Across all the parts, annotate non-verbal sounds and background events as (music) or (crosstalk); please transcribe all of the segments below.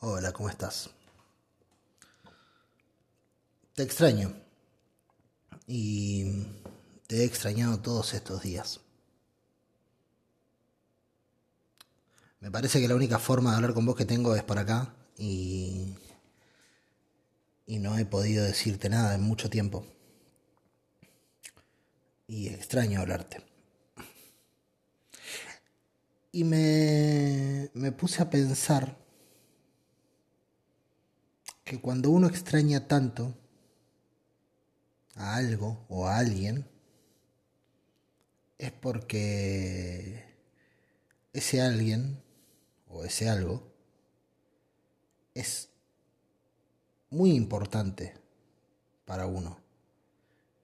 Hola, ¿cómo estás? Te extraño. Y te he extrañado todos estos días. Me parece que la única forma de hablar con vos que tengo es por acá y y no he podido decirte nada en mucho tiempo. Y extraño hablarte. Y me, me puse a pensar que cuando uno extraña tanto a algo o a alguien, es porque ese alguien o ese algo es muy importante para uno.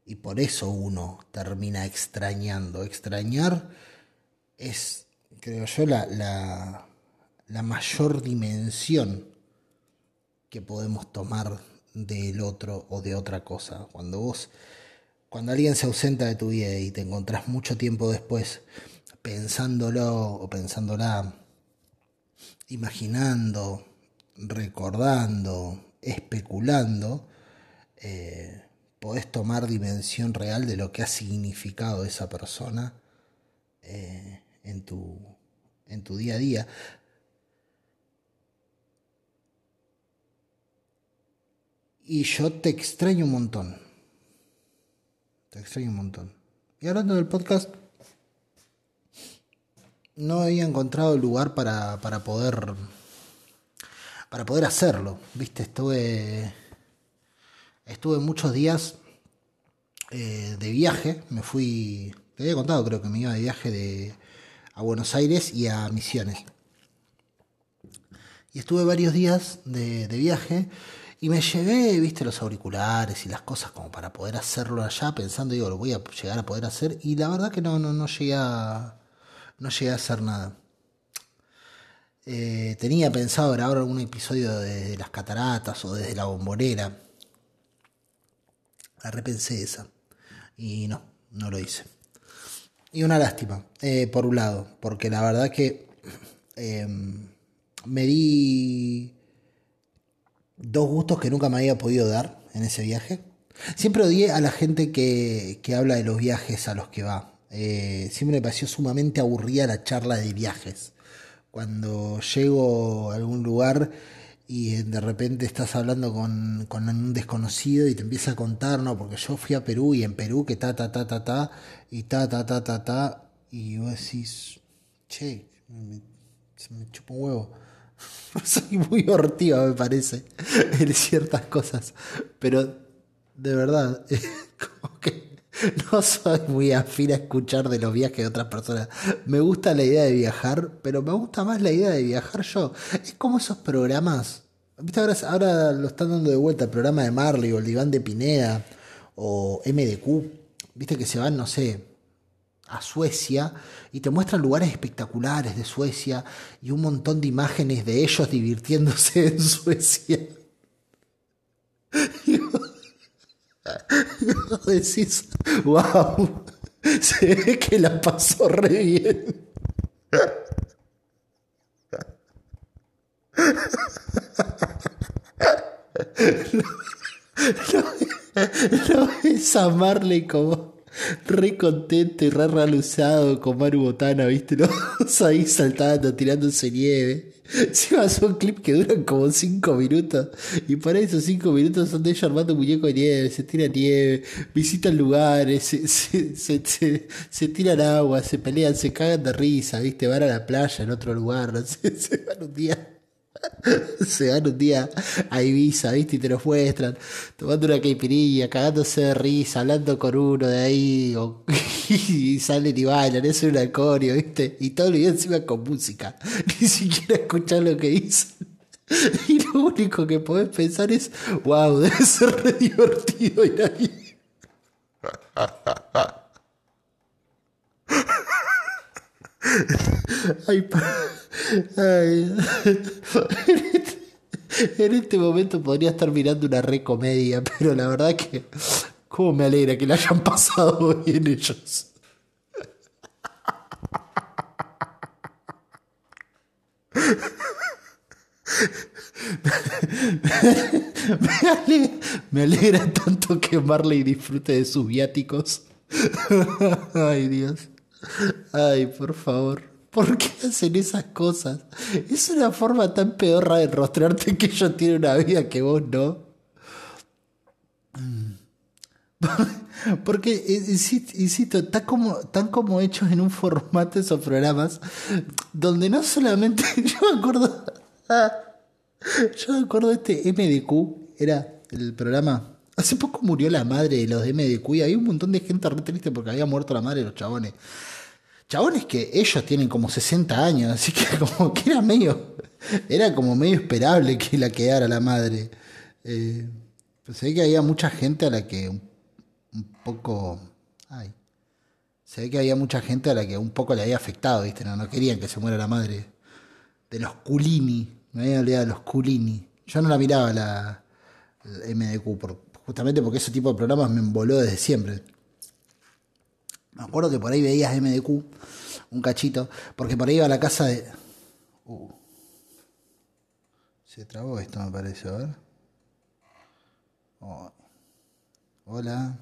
Y por eso uno termina extrañando. Extrañar es, creo yo, la, la, la mayor dimensión que podemos tomar del otro o de otra cosa. Cuando vos, cuando alguien se ausenta de tu vida y te encontrás mucho tiempo después pensándolo o pensándola, imaginando, recordando, especulando, eh, podés tomar dimensión real de lo que ha significado esa persona eh, en, tu, en tu día a día. Y yo te extraño un montón. Te extraño un montón. Y hablando del podcast, no había encontrado lugar para, para poder para poder hacerlo. Viste, estuve, estuve muchos días eh, de viaje, me fui, te había contado creo que me iba de viaje de, a Buenos Aires y a Misiones. Y estuve varios días de, viaje y me llevé, viste, los auriculares y las cosas como para poder hacerlo allá, pensando, digo, lo voy a llegar a poder hacer. Y la verdad que no, no, no llegué no llegué a hacer nada. Eh, tenía pensado grabar algún episodio de las cataratas o desde la bombonera. La repensé esa. Y no, no lo hice. Y una lástima, eh, por un lado, porque la verdad que em, me di dos gustos que nunca me había podido dar en ese viaje. Siempre odié a la gente que, que habla de los viajes a los que va. Eh, siempre me pareció sumamente aburrida la charla de viajes cuando llego a algún lugar y de repente estás hablando con, un desconocido y te empieza a contar, no, porque yo fui a Perú y en Perú que ta, ta, ta, ta, ta, y ta, ta, ta, ta, ta, y vos decís, che, se me chupa un huevo. (laughs) Soy muy hortiva, me parece, (laughs) en ciertas cosas, pero de verdad, (laughs) como que No soy muy afín a escuchar de los viajes de otras personas. Me gusta la idea de viajar, pero me gusta más la idea de viajar yo. Es como esos programas. ¿Viste? Ahora, ahora lo están dando de vuelta el programa de Marley o el diván de Pineda o MDQ. Viste que se van, no sé, a Suecia y te muestran lugares espectaculares de Suecia y un montón de imágenes de ellos divirtiéndose en Suecia. (laughs) decís, wow, se ve que la pasó re bien. (laughs) Lo, ves a Marley como re contento y re reluciado con Maru Botana, ¿viste? Los (laughs) ahí saltando, tirándose nieve. Encima son clips que duran como 5 minutos. Y para esos 5 minutos son de ellos armando un muñeco de nieve, se tira nieve, visitan lugares, se, se, se, se, tiran agua, se pelean, se cagan de risa, ¿viste? Van a la playa en otro lugar, no sé, (laughs) se van un día (laughs) se van un día a Ibiza, ¿viste? Y te lo muestran, tomando una caipirinha, cagándose de risa, hablando con uno de ahí, (laughs) y salen y bailan, es un acorio, ¿viste? Y todo el día encima con música, (laughs) ni siquiera escuchar lo que dicen. Y lo único que podés pensar es, wow, debe ser re divertido ir ahí. En este momento podría estar mirando una recomedia, pero la verdad que. ¿Cómo me alegra que la hayan pasado bien ellos? me, alegra, tanto que Marley disfrute de sus viáticos. Ay, Dios. Ay, por favor. ¿Por qué hacen esas cosas? Es una forma tan pedorra de rostrarte que ellos tienen una vida que vos no. Porque, eh, insisto, están como, hechos en un formato esos programas donde no solamente. (laughs) Yo me acuerdo. Yo me acuerdo este MDQ, era el programa. Hace poco murió la madre de los de MDQ y había un montón de gente re triste porque había muerto la madre de los chabones. Chabones que ellos tienen como 60 años, así que (laughs) como que era medio. Era como medio esperable que la quedara la madre. Eh, ve que había mucha gente a la que un, poco. Ay. Se ve que había mucha gente a la que un poco le había afectado, ¿viste? No, no querían que se muera la madre de los Culini. Me había olvidado de los Culini. Yo no la miraba la, MDQ, por, justamente porque ese tipo de programas me emboló desde siempre. Me acuerdo que por ahí veías MDQ, un cachito, porque por ahí iba la casa de. Uh. Se trabó esto, me parece, a ver. Hola.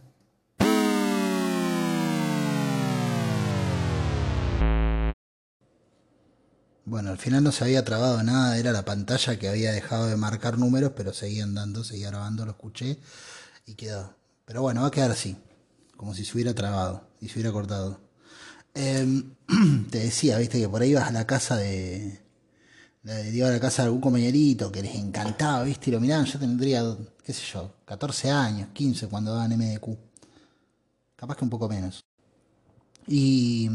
Bueno, al final no se había trabado nada, era la pantalla que había dejado de marcar números, pero seguían dando, seguía grabando, lo escuché y quedó. Pero bueno, va a quedar así, como si se hubiera trabado y se hubiera cortado. Em, (clears throat) te decía, viste, que por ahí ibas a la casa de. Iba a la casa de algún compañerito que les encantaba, viste, y lo miraban. Yo tendría, qué sé yo, 14 años, 15 cuando daban MDQ. Capaz que un poco menos. Y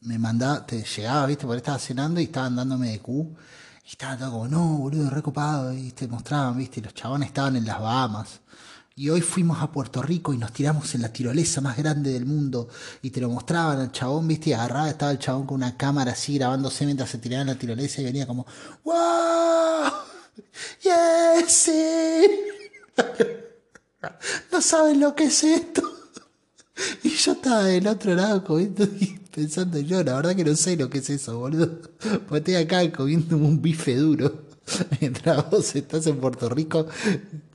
me mandaba, te llegaba, viste, porque estaba cenando y estaban dándome de Q. Y estaban todo como, no, boludo, recopado. Y mostraban, viste, los chabones estaban en las Bahamas. Y hoy fuimos a Puerto Rico y nos tiramos en la tirolesa más grande del mundo. Y te lo mostraban al chabón, viste, y agarraba, estaba el chabón con una cámara así grabándose mientras se tiraba en la tirolesa y venía como, ¡Wow! ¡Yes! Sí. (laughs) no saben lo que es esto. Y yo estaba del otro lado comiendo y pensando yo, la verdad que no sé lo que es eso, boludo. Porque estoy acá comiendo un bife duro. (laughs) Mientras vos estás en Puerto Rico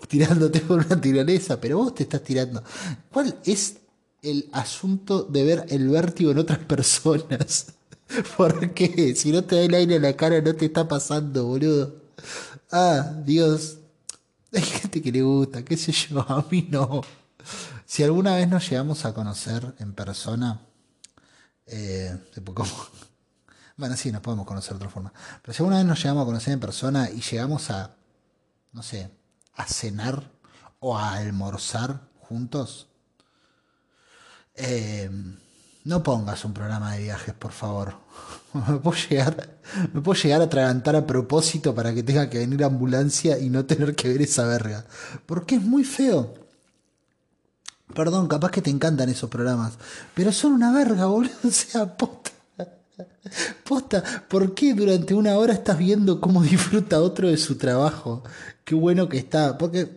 tirándote por una tirolesa, pero vos te estás tirando. ¿Cuál es el asunto de ver el vértigo en otras personas? (laughs) ¿Por qué? Si no te da el aire en la cara no te está pasando, boludo. Ah, Dios. Hay gente que le gusta, qué sé yo, (laughs) a mí no. Si alguna vez nos llegamos a conocer en persona, eh, bueno, sí, nos podemos conocer de otra forma, pero si alguna vez nos llegamos a conocer en persona y llegamos a, no sé, a cenar o a almorzar juntos, eh, no pongas un programa de viajes, por favor. (laughs) me puedo llegar, me puedo llegar a atragantar a propósito para que tenga que venir ambulancia y no tener que ver esa verga. Porque es muy feo. Perdón, capaz que te encantan esos programas. Pero son una verga, boludo. (laughs) O sea, posta. Posta, ¿por qué durante una hora estás viendo cómo (laughs) disfruta otro de su trabajo? Qué bueno que está. Porque.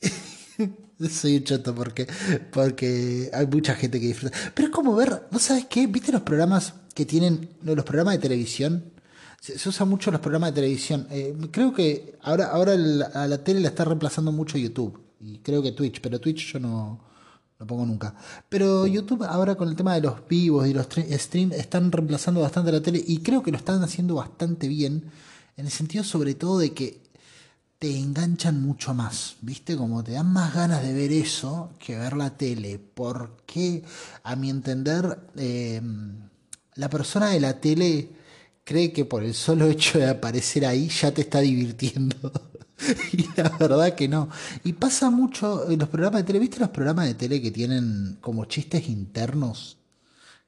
(laughs) Soy un choto porque, porque hay mucha gente que disfruta. Pero es como ver, ¿no sabes qué? ¿Viste los programas que tienen, los programas de televisión? Se, usan mucho los programas de televisión. Eh, creo que ahora, ahora a la tele la está reemplazando mucho YouTube y creo que Twitch, pero Twitch yo no lo pongo nunca. Pero YouTube ahora con el tema de los vivos y los streams están reemplazando bastante la tele y creo que lo están haciendo bastante bien en el sentido sobre todo de que te enganchan mucho más, ¿viste? Como te dan más ganas de ver eso que ver la tele, porque a mi entender em, la persona de la tele cree que por el solo hecho de aparecer ahí ya te está divirtiendo. (laughs) (laughs) y la verdad que no. Y pasa mucho en los programas de tele, ¿viste los programas de tele que tienen como chistes internos?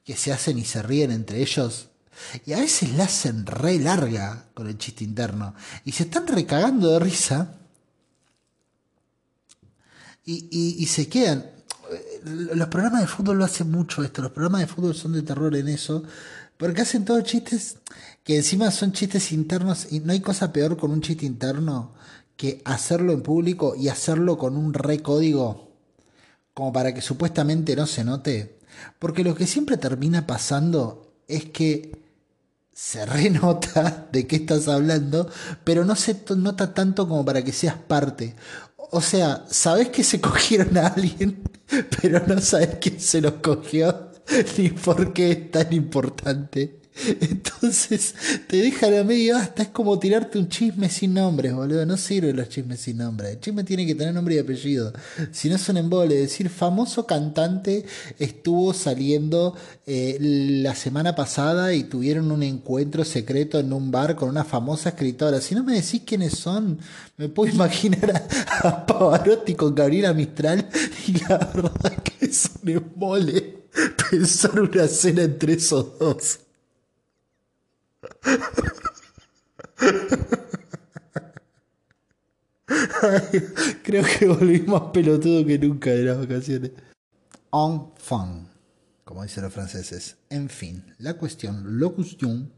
Que se hacen y se ríen entre ellos. Y a veces la hacen re larga con el chiste interno. Y se están recagando de risa. Y, y, y se quedan. Los programas de fútbol lo hacen mucho esto. Los programas de fútbol son de terror en eso. Porque hacen todos chistes que encima son chistes internos. Y no hay cosa peor con un chiste interno que hacerlo en público y hacerlo con un recódigo como para que supuestamente no se note. Porque lo que siempre termina pasando es que se (laughs) renota de qué estás hablando, pero no se nota tanto como para que seas parte. O sea, sabes que se (laughs) cogieron a alguien, pero no sabes quién se los cogió (laughs) ni por qué es tan importante. (laughs) Entonces te dejan a medio hasta es como tirarte un chisme sin nombre, boludo. No sirven los chismes sin nombre. El chisme tiene que tener nombre y apellido. Si no es un embole, decir famoso cantante estuvo saliendo eh, la semana pasada y tuvieron un encuentro secreto en un bar con una famosa escritora. Si no me decís quiénes son, me puedo (laughs) imaginar a, a Pavarotti con Gabriela Mistral (laughs) y la verdad que es un embole pensar una cena entre esos dos. Creo que volví más pelotudo que nunca de las vacaciones. Enfin, como dicen los franceses. En fin, la cuestión, locución,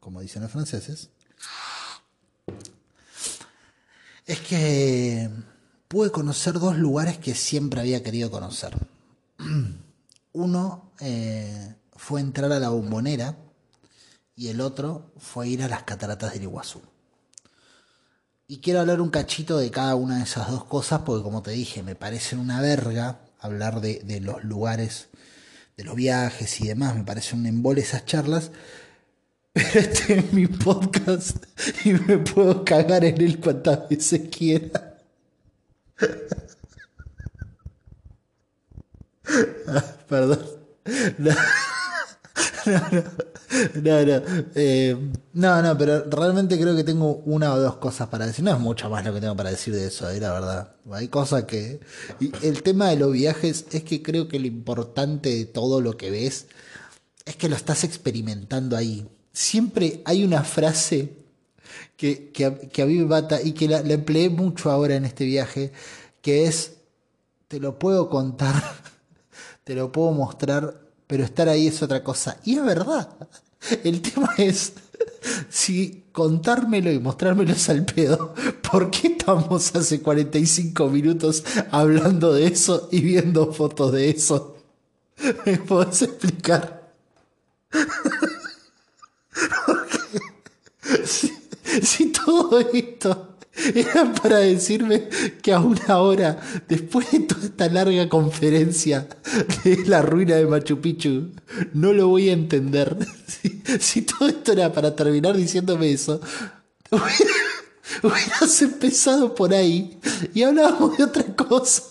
como dicen los franceses, es que pude conocer dos lugares que siempre había querido conocer. (clears throat) Uno eh, fue entrar a la bombonera y el otro fue ir a las cataratas del Iguazú. Y quiero hablar un cachito de cada una de esas dos cosas porque como te dije, me parece una verga hablar de, de los lugares, de los viajes y demás, me parece un embole esas charlas. (laughs) Pero este es mi podcast y me puedo cagar en él cuantas veces quiera. (laughs) Ah, perdón. No, (laughs) no, eh, no, no, pero realmente creo que tengo una o dos cosas para decir. No es mucho más lo que tengo para decir de eso, eh, la verdad. Hay cosas que... El tema de los viajes es que creo que lo importante de todo lo que ves es que lo estás experimentando ahí. Siempre hay una frase que, que, a, mí me mata y que la, la empleé mucho ahora en este viaje, que es, te lo puedo contar, (laughs) te lo puedo mostrar pero estar ahí es otra cosa. Y es verdad. El tema es si contármelo y mostrármelo es al pedo. ¿Por qué estamos hace 45 minutos hablando de eso y viendo fotos de eso? ¿Me podés explicar? (laughs) si, si todo esto (laughs) era para decirme que a una hora, después de toda esta larga conferencia de la ruina de Machu Picchu, no lo voy a entender. (laughs) Si, todo esto era para terminar diciéndome eso, (laughs) hubieras empezado por ahí y hablábamos de otra cosa.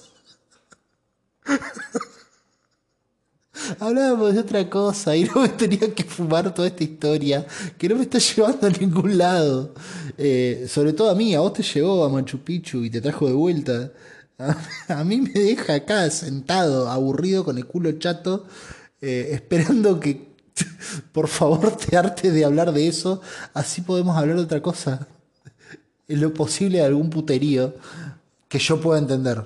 Hablábamos de otra cosa y (laughs) no me tenía que fumar toda esta historia que no me está llevando a ningún lado. Eh, sobre todo a mí, a vos te llevó a Machu Picchu y te trajo de vuelta. A, (laughs) mí me deja acá sentado, aburrido, con el culo chato, eh, esperando que (laughs) por favor te arte de hablar de eso, así podemos hablar de otra cosa. En lo posible de algún puterío que yo pueda entender,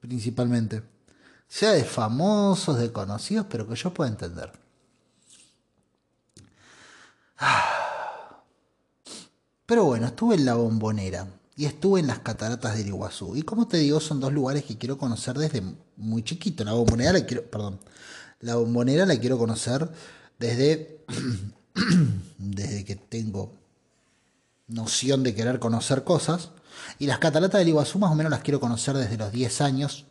principalmente sea de famosos, de conocidos, pero que yo pueda entender. (sighs) Pero bueno, estuve en la bombonera y estuve en las cataratas del Iguazú. Y como te digo, son dos lugares que quiero conocer desde muy chiquito. La bombonera la quiero, perdón, la bombonera la quiero conocer desde, (clears throat) desde que tengo noción de querer conocer cosas. Y las cataratas del Iguazú más o menos las quiero conocer desde los 10 años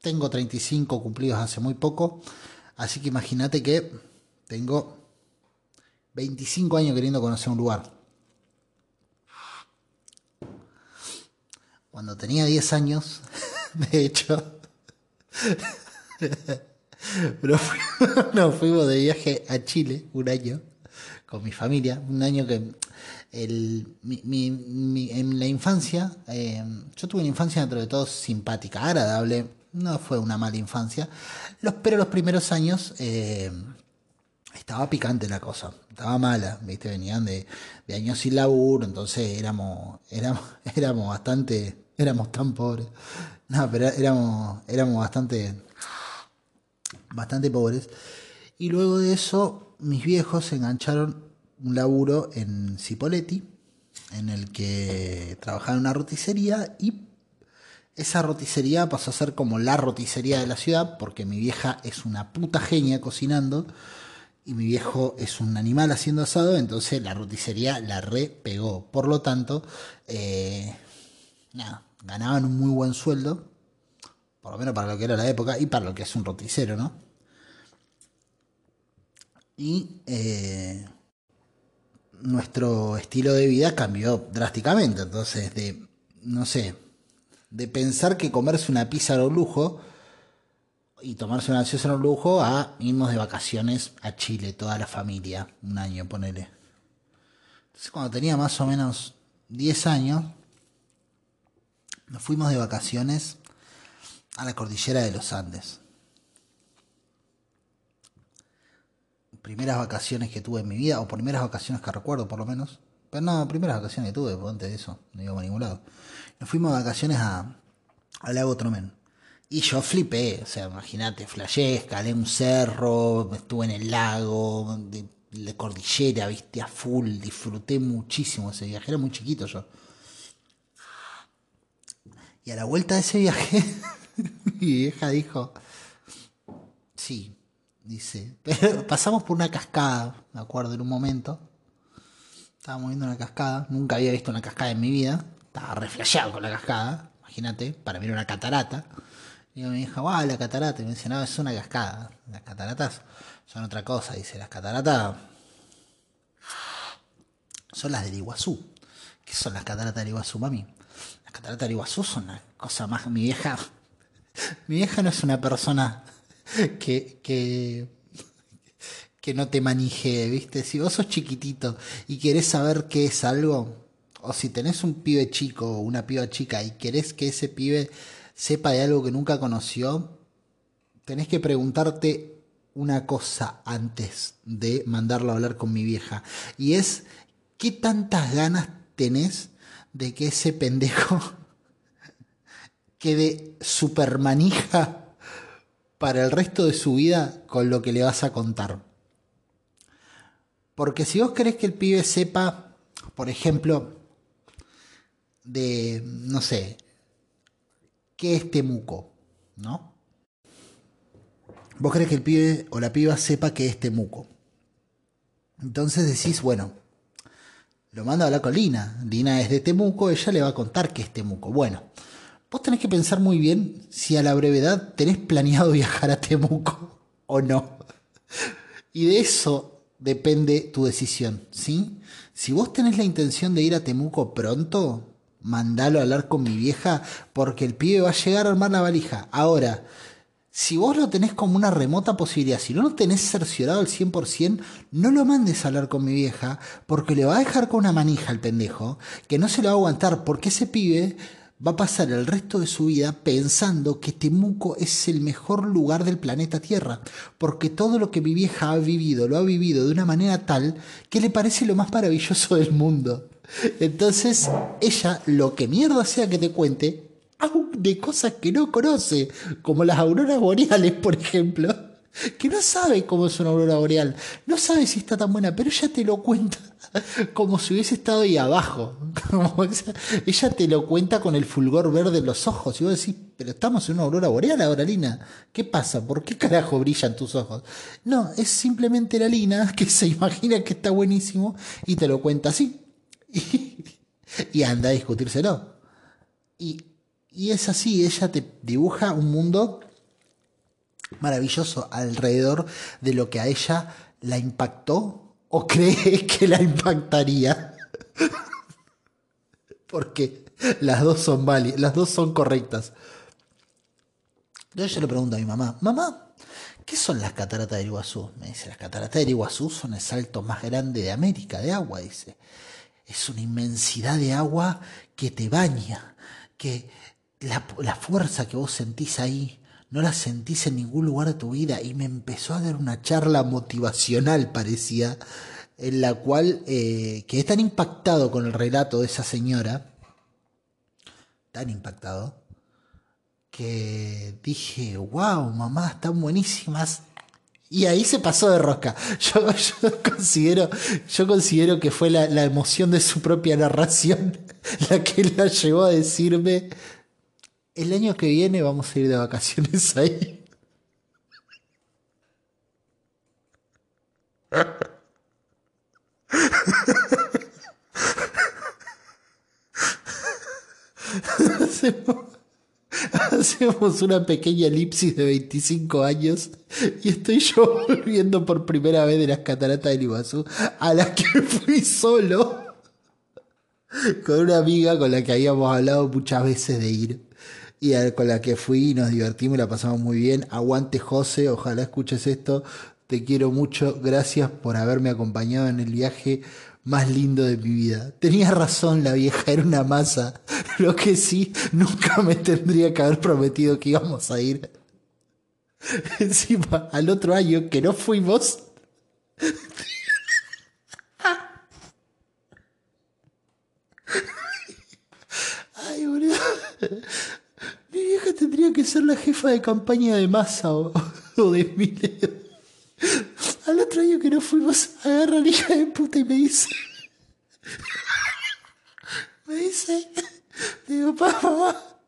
tengo 35 cumplidos hace muy poco, así que imagínate que tengo 25 años queriendo conocer un lugar. Cuando tenía 10 años, (laughs) de hecho, (laughs) (laughs) no, fuimos de viaje a Chile un año con mi familia, un año que el, en la infancia, eh, yo tuve una infancia dentro de todo simpática, agradable, no fue una mala infancia, los, pero los primeros años eh, estaba picante la cosa, estaba mala, ¿viste? venían de, años sin laburo, entonces éramos, éramos, (laughs) éramos bastante, éramos tan pobres, no, pero éramos, éramos bastante, bastante pobres. Y luego de eso, mis viejos se engancharon un laburo en Cipoletti, en el que trabajaba en una roticería y esa roticería pasó a ser como la roticería de la ciudad, porque mi vieja es una puta genia cocinando. y mi viejo es un animal haciendo asado, entonces la roticería la repegó. Por lo tanto, eh, nada, ganaban un muy buen sueldo, por lo menos para lo que era la época y para lo que es un roticero, ¿no? Y eh, nuestro estilo de vida cambió drásticamente, entonces de, no sé, de pensar que comerse una pizza era un lujo y tomarse una gaseosa era un lujo a irnos de vacaciones a Chile, toda la familia, un año, ponele. Entonces cuando tenía más o menos 10 años, nos fuimos de vacaciones a la cordillera de los Andes. Primeras vacaciones que tuve en mi vida, o primeras vacaciones que recuerdo por lo menos. Pero no, primeras vacaciones que tuve, antes de eso, no íbamos a ningún lado. Nos fuimos de vacaciones a, al lago Tromen. Y yo flipé, o sea, imagínate, flashé, escalé un cerro, estuve en el lago, de, la cordillera, viste, a full, disfruté muchísimo ese viaje, era muy chiquito yo. Y a la vuelta de ese viaje, (laughs) mi vieja dijo, sí, dice, pero pasamos por una cascada, me acuerdo en un momento, estábamos viendo una cascada, nunca había visto una cascada en mi vida, estaba con la cascada, imagínate, para mí era una catarata. Y mi hija, wow, la catarata. Y me dice, no, es una cascada. Las cataratas son otra cosa. Dice, las cataratas son las del Iguazú. ¿Qué son las cataratas del Iguazú, mami? Las cataratas del Iguazú son una cosa más. Mi vieja, (laughs) mi vieja no es una persona que, que, que no te manije, ¿viste? Si vos sos chiquitito y querés saber qué es algo, o si tenés un pibe chico o una piba chica y querés que ese pibe sepa de algo que nunca conoció, tenés que preguntarte una cosa antes de mandarlo a hablar con mi vieja. Y es, ¿qué tantas ganas tenés de que ese pendejo (laughs) quede supermanija para el resto de su vida con lo que le vas a contar? Porque si vos querés que el pibe sepa, por ejemplo, de, no sé, qué es Temuco, ¿no? Vos crees que el pibe o la piba sepa qué es Temuco. Entonces decís, bueno, lo mando a hablar con Lina. Lina es de Temuco, ella le va a contar qué es Temuco. Bueno, vos tenés que pensar muy bien si a la brevedad tenés planeado (laughs) viajar a Temuco o no. Y de eso depende tu decisión, ¿sí? Si vos tenés la intención de ir a Temuco pronto, mandalo a hablar con mi vieja porque el pibe va a llegar a armar la valija. Ahora, si vos lo tenés como una remota posibilidad, si no lo tenés cerciorado al 100%, no lo mandes a hablar con mi vieja porque le va a dejar con una manija al pendejo que no se lo va a aguantar porque ese pibe va a pasar el resto de su vida pensando que Temuco es el mejor lugar del planeta Tierra, porque todo lo que mi vieja ha vivido lo ha vivido de una manera tal que le parece lo más maravilloso del mundo. Entonces, ella, lo que mierda sea que te cuente, de cosas que no conoce, como las auroras boreales, por ejemplo, que no sabe cómo es una aurora boreal, no sabe si está tan buena, pero ella te lo cuenta (laughs) como si hubiese estado ahí abajo. (laughs) ella te lo cuenta con el fulgor verde en los ojos. Y vos decís, pero estamos en una aurora boreal ahora, Lina. ¿Qué pasa? ¿Por qué carajo brillan tus ojos? No, es simplemente la Lina (laughs) que se imagina que está buenísimo y te lo cuenta así. (laughs) y, anda a discutírselo. Y, y es así, ella te dibuja un mundo maravilloso alrededor de lo que a ella la impactó o (laughs) cree que la impactaría. (laughs) Porque las dos son válidas, las dos son correctas. Entonces yo le pregunto a mi mamá, mamá, ¿qué son las cataratas del Iguazú? Me dice, las cataratas del Iguazú son el salto más grande de América, de agua, dice es una inmensidad de agua que te baña, que la, fuerza que vos sentís ahí no la sentís en ningún lugar de tu vida. Y me empezó a dar una charla motivacional, parecía, en la cual eh, quedé tan impactado con el relato de esa señora, tan impactado, que dije, wow, mamá, están buenísimas y ahí se pasó de rosca. (laughs) Yo, considero, yo considero que fue la, la, emoción de su propia narración (laughs) la que la llevó a decirme, el año que viene vamos a ir de vacaciones (laughs) ahí. (laughs) Hacemos, una pequeña elipsis de 25 años y estoy yo (laughs) volviendo por primera vez de las cataratas del Iguazú a las que (laughs) fui solo con una amiga con la que habíamos hablado muchas veces de ir y con la que fui y nos divertimos y la pasamos muy bien. Aguante José, ojalá escuches esto. Te quiero mucho. Gracias por haberme acompañado en el viaje más lindo de mi vida. Tenía razón la vieja, era una masa. Lo que sí, nunca me tendría que haber prometido que íbamos a ir. Encima, al otro año que no fuimos. Ay, boludo. Mi vieja tendría que ser la jefa de campaña de masa o, de Mileo. Al otro año que no fuimos, agarra a la hija de puta y me dice. Me dice. Digo, papá,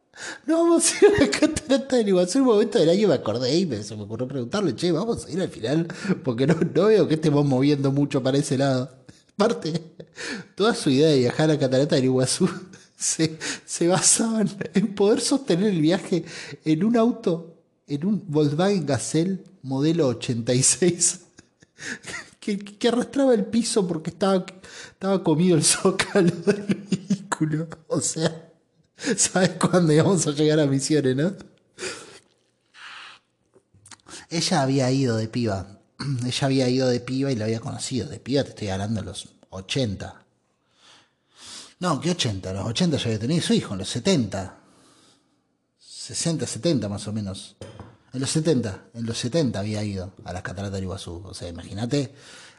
no vamos a ir a la catarata del Iguazú. Un momento del año me acordé y me, se me ocurrió preguntarle, che, vamos a ir al final, porque no, no veo que estemos moviendo mucho para ese lado. Aparte, toda su idea de viajar a la catarata del Iguazú se, se en poder sostener el viaje en un auto, en un Volkswagen Gazelle modelo 86, que, que arrastraba el piso porque estaba, estaba comido el zócalo del vehículo. O sea, ¿sabes cuándo íbamos a llegar a Misiones, no? Ella había ido de piba. (clears throat) Ella había ido de piba y la había conocido. De piba te estoy hablando de los 80. No, que 80, los 80 ya había tenido su hijo, en los 70. 60, 70 más o menos. En los 70, en los 70 había ido a las cataratas de Iguazú. O sea, imagínate,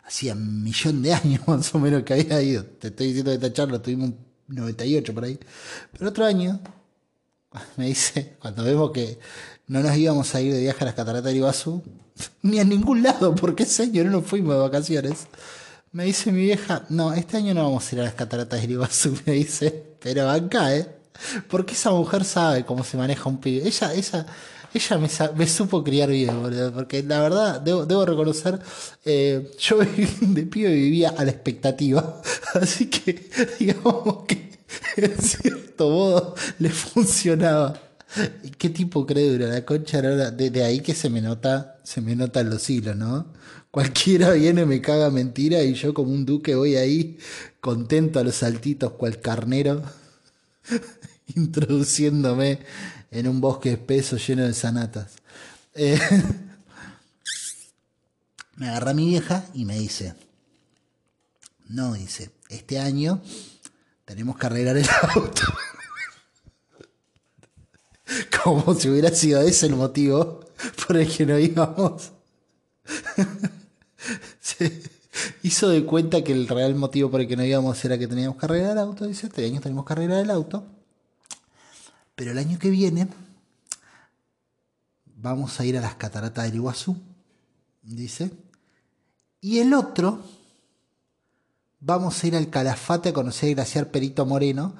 hacía un millón de años (laughs) más o menos que había ido. Te estoy diciendo que esta charla tuvimos un 98 por ahí. Pero otro año, (laughs) me dice, cuando vemos que no nos íbamos a ir de viaje a las cataratas de Iguazú, (laughs) ni a ningún lado, porque ese año no nos fuimos de vacaciones. Me dice mi vieja, no, este año no vamos a ir a las cataratas de Iguazú, me dice, pero acá, ¿eh? Porque esa mujer sabe cómo se maneja un pibe. Ella, ella, ella me, me supo criar bien, boludo, porque la verdad, debo, reconocer, eh, yo (laughs) de pibe vivía a la expectativa, (laughs) así que (laughs) digamos que en cierto modo le funcionaba. ¿Qué tipo crédula? La concha era de, de ahí que se me nota, se me notan los hilos, ¿no? Cualquiera viene, me caga mentira y yo como un duque voy ahí contento a los saltitos cual carnero, introduciéndome en un bosque espeso lleno de sanatas. Eh, (laughs) me agarra mi vieja y me dice, no, dice, este año tenemos que arreglar el (laughs) auto. Como si hubiera sido ese el motivo por el que no íbamos. (laughs) Se hizo de cuenta que el real motivo por el que no íbamos era que teníamos que arreglar el auto. Dice, este año tenemos que arreglar el auto. Pero el año que viene vamos a ir a las cataratas del Iguazú. Dice. Y el otro, vamos a ir al Calafate a conocer el glaciar Perito Moreno,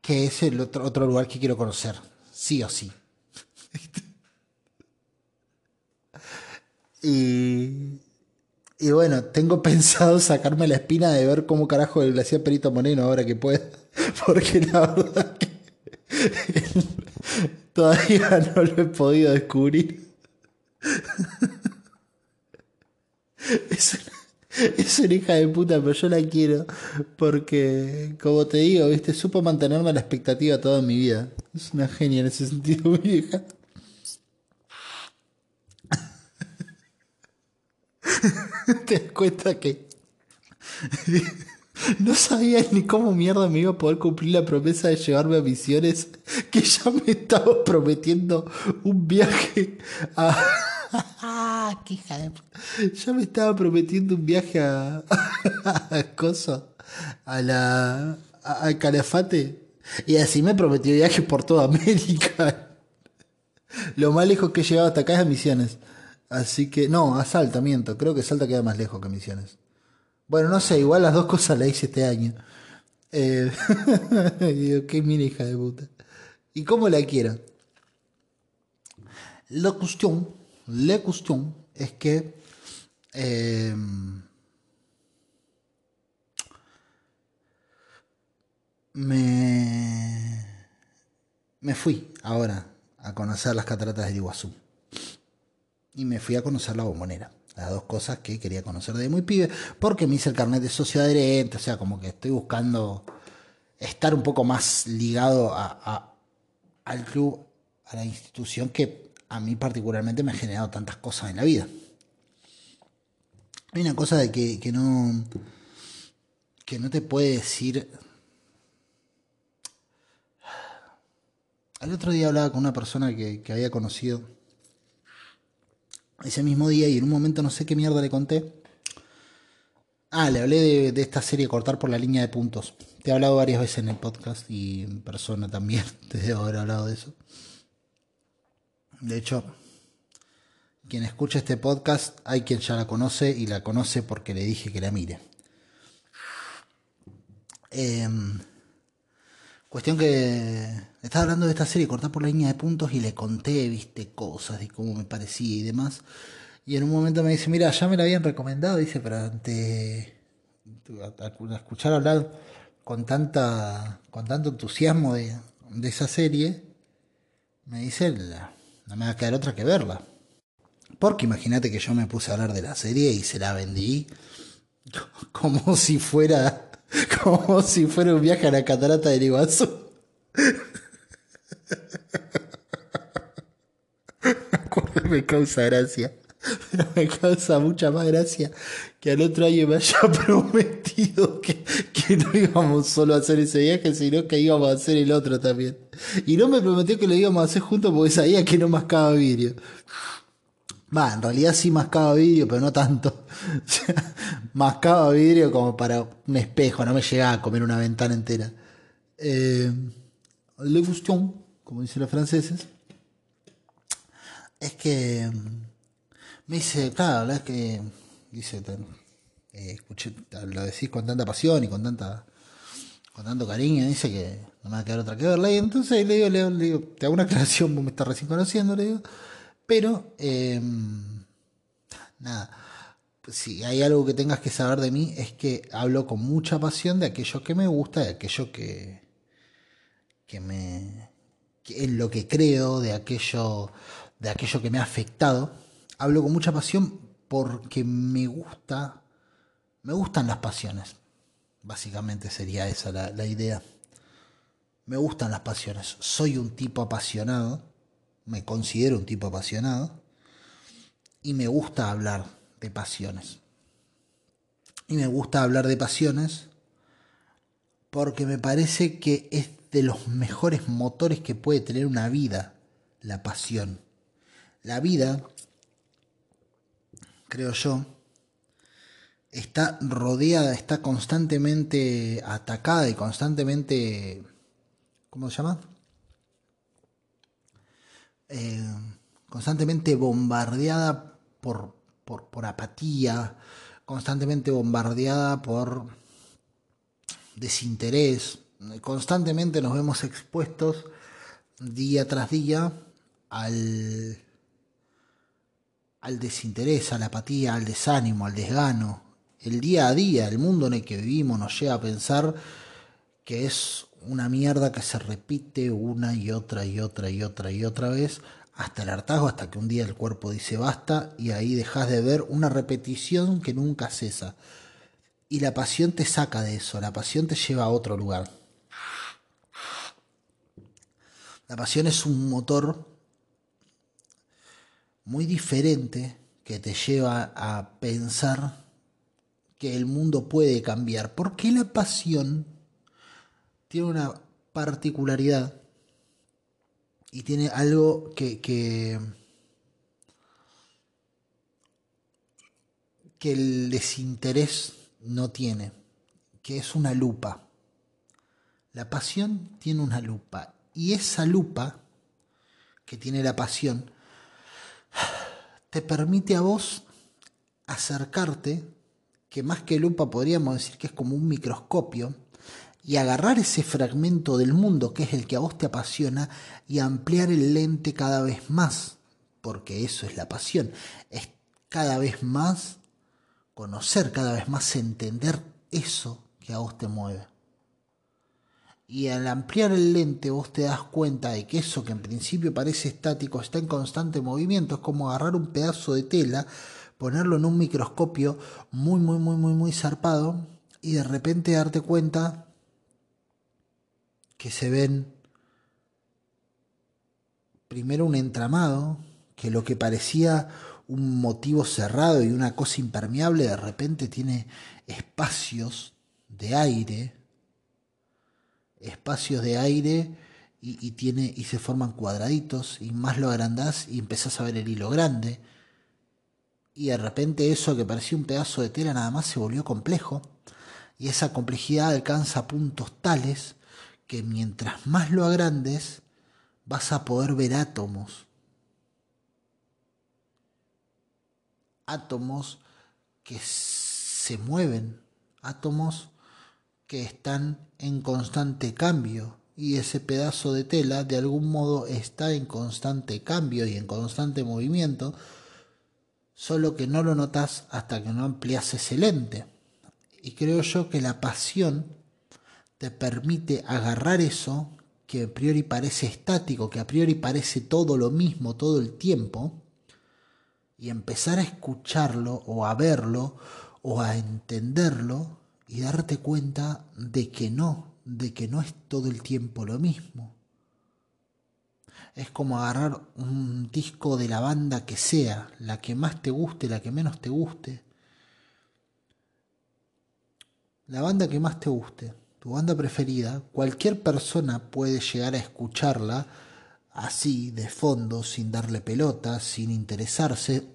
que es el otro, otro lugar que quiero conocer. Sí o sí. (laughs) y y bueno, tengo (laughs) pensado sacarme la espina de ver cómo carajo el glaciar Perito Moreno ahora que pueda. (laughs) Porque la verdad que (laughs) todavía no lo he podido descubrir. Es una, es una hija de puta, pero yo la quiero. Porque, como te digo, viste, supo mantenerme la expectativa toda mi vida. Es una genia en ese sentido, (laughs) mi hija. (laughs) te das cuenta que no sabía ni cómo mierda me iba a poder cumplir la promesa de llevarme a misiones que ya me estaba prometiendo un viaje a... (laughs) ¡Qué hija de... Ya me estaba prometiendo un viaje a... (laughs) a Coso, a la... a Calafate. Y así me prometió viajes por toda América. Lo más lejos que he llegado hasta acá es a Misiones. Así que, no, a Salta, miento. Creo que Salta queda más lejos que Misiones. Bueno, no sé, igual las dos cosas las hice este año. Eh, (laughs) digo, qué mini hija de puta. ¿Y cómo la quiero? La cuestión, la cuestión es que Em, me, me fui ahora a conocer las cataratas del Iguazú. Y me fui a conocer la bombonera. Las dos cosas que quería conocer de muy pibe. Porque me hice el carnet de socio adherente. O sea, como que estoy buscando estar un poco más ligado a, al club, a la institución que a mí particularmente me ha generado tantas cosas en la vida. Hay una cosa de que, que no que no te puede decir El otro día hablaba con una persona que, había conocido ese mismo día y en un momento no sé qué mierda le conté. Ah, le hablé de, esta serie Cortar por la línea de puntos. Te he hablado varias veces en el podcast y en persona también (laughs) te debo haber hablado de eso. De hecho, quien escucha este podcast, hay quien ya la conoce y la conoce porque le dije que la mire. Eh, Cuestión que estaba hablando de esta serie, cortar por la línea de puntos, y le conté, viste, cosas de cómo me parecía y demás. Y en un momento me dice, mira, ya me la habían recomendado, dice, pero ante escuchar hablar con tanta con tanto entusiasmo de, esa serie, me dice, no me va a quedar otra que verla. Porque imagínate que yo me puse a hablar de la serie y se la vendí (laughs) como si fuera (laughs) Como si fuera un viaje a la catarata del Iguazú. (laughs) me causa gracia. Pero me causa mucha más gracia que al otro año me haya (laughs) prometido que, que, no íbamos solo a hacer ese viaje, sino que íbamos a hacer el otro también. Y no me prometió que lo íbamos a hacer juntos porque sabía que no mascaba vidrio. Va, en realidad sí mascaba vidrio, pero no tanto. (laughs) mascaba vidrio como para un espejo, no me llegaba a comer una ventana entera. Eh, le guston, como dicen los franceses, es que mm, me dice, claro, la es que dice, eh, escuché, lo decís con tanta pasión y con tanta con tanto cariño, dice que no me va a quedar otra que verla. Y entonces le digo, le le digo te hago una aclaración, vos me estás recién conociendo, le digo. Pero, em, nada, si hay algo que tengas que saber de mí es que hablo con mucha pasión de aquello que me gusta, de aquello que, que me... en lo que creo, de aquello, de aquello que me ha afectado. Hablo con mucha pasión porque me gusta, me gustan las pasiones. Básicamente sería esa la, la idea. Me gustan las pasiones. Soy un tipo apasionado me considero un tipo apasionado y me gusta hablar de pasiones. Y me gusta hablar de pasiones porque me parece que es de los mejores motores que puede tener una vida, la pasión. La vida, creo yo, está rodeada, está constantemente atacada y constantemente, ¿cómo se llama? Eh, constantemente bombardeada por, por, apatía, constantemente bombardeada por desinterés, constantemente nos vemos expuestos día tras día al, al desinterés, a la apatía, al desánimo, al desgano. El día a día, el mundo en el que vivimos nos lleva a pensar que es una mierda que se repite una y otra y otra y otra y otra vez hasta el hartazgo, hasta que un día el cuerpo dice basta y ahí dejas de ver una repetición que nunca cesa. Y la pasión te saca de eso, la pasión te lleva a otro lugar. La pasión es un motor muy diferente que te lleva a pensar que el mundo puede cambiar. Porque la pasión tiene una particularidad y tiene algo que, que, el desinterés no tiene, que es una lupa. La pasión tiene una lupa y esa lupa que tiene la pasión te permite a vos acercarte, que más que lupa podríamos decir que es como un microscopio, y agarrar ese fragmento del mundo que es el que a vos te apasiona y ampliar el lente cada vez más, porque eso es la pasión, es cada vez más conocer cada vez más, entender eso que a vos te mueve. Y al ampliar el lente vos te das cuenta de que eso que en principio parece estático está en constante movimiento. Es como agarrar un pedazo de tela, ponerlo en un microscopio muy, muy, muy, muy, muy zarpado y de repente darte cuenta que se ven primero un entramado, que lo que parecía un motivo cerrado y una cosa impermeable de repente tiene espacios de aire, espacios de aire y, tiene, y se forman cuadraditos y más lo agrandás y empezás a ver el hilo grande. Y de repente eso que parecía un pedazo de tela nada más se volvió complejo y esa complejidad alcanza puntos tales que mientras más lo agrandes vas a poder ver átomos átomos que se mueven, átomos que están en constante cambio y ese pedazo de tela de algún modo está en constante cambio y en constante movimiento, solo que no lo notas hasta que no amplias ese lente. Y creo yo que la pasión te permite agarrar eso que a priori parece estático, que a priori parece todo lo mismo todo el tiempo, y empezar a escucharlo o a verlo o a entenderlo y darte cuenta de que no, de que no es todo el tiempo lo mismo. Es como agarrar un disco de la banda que sea, la que más te guste, la que menos te guste. La banda que más te guste, tu banda preferida, cualquier persona puede llegar a escucharla así, de fondo, sin darle pelota, sin interesarse,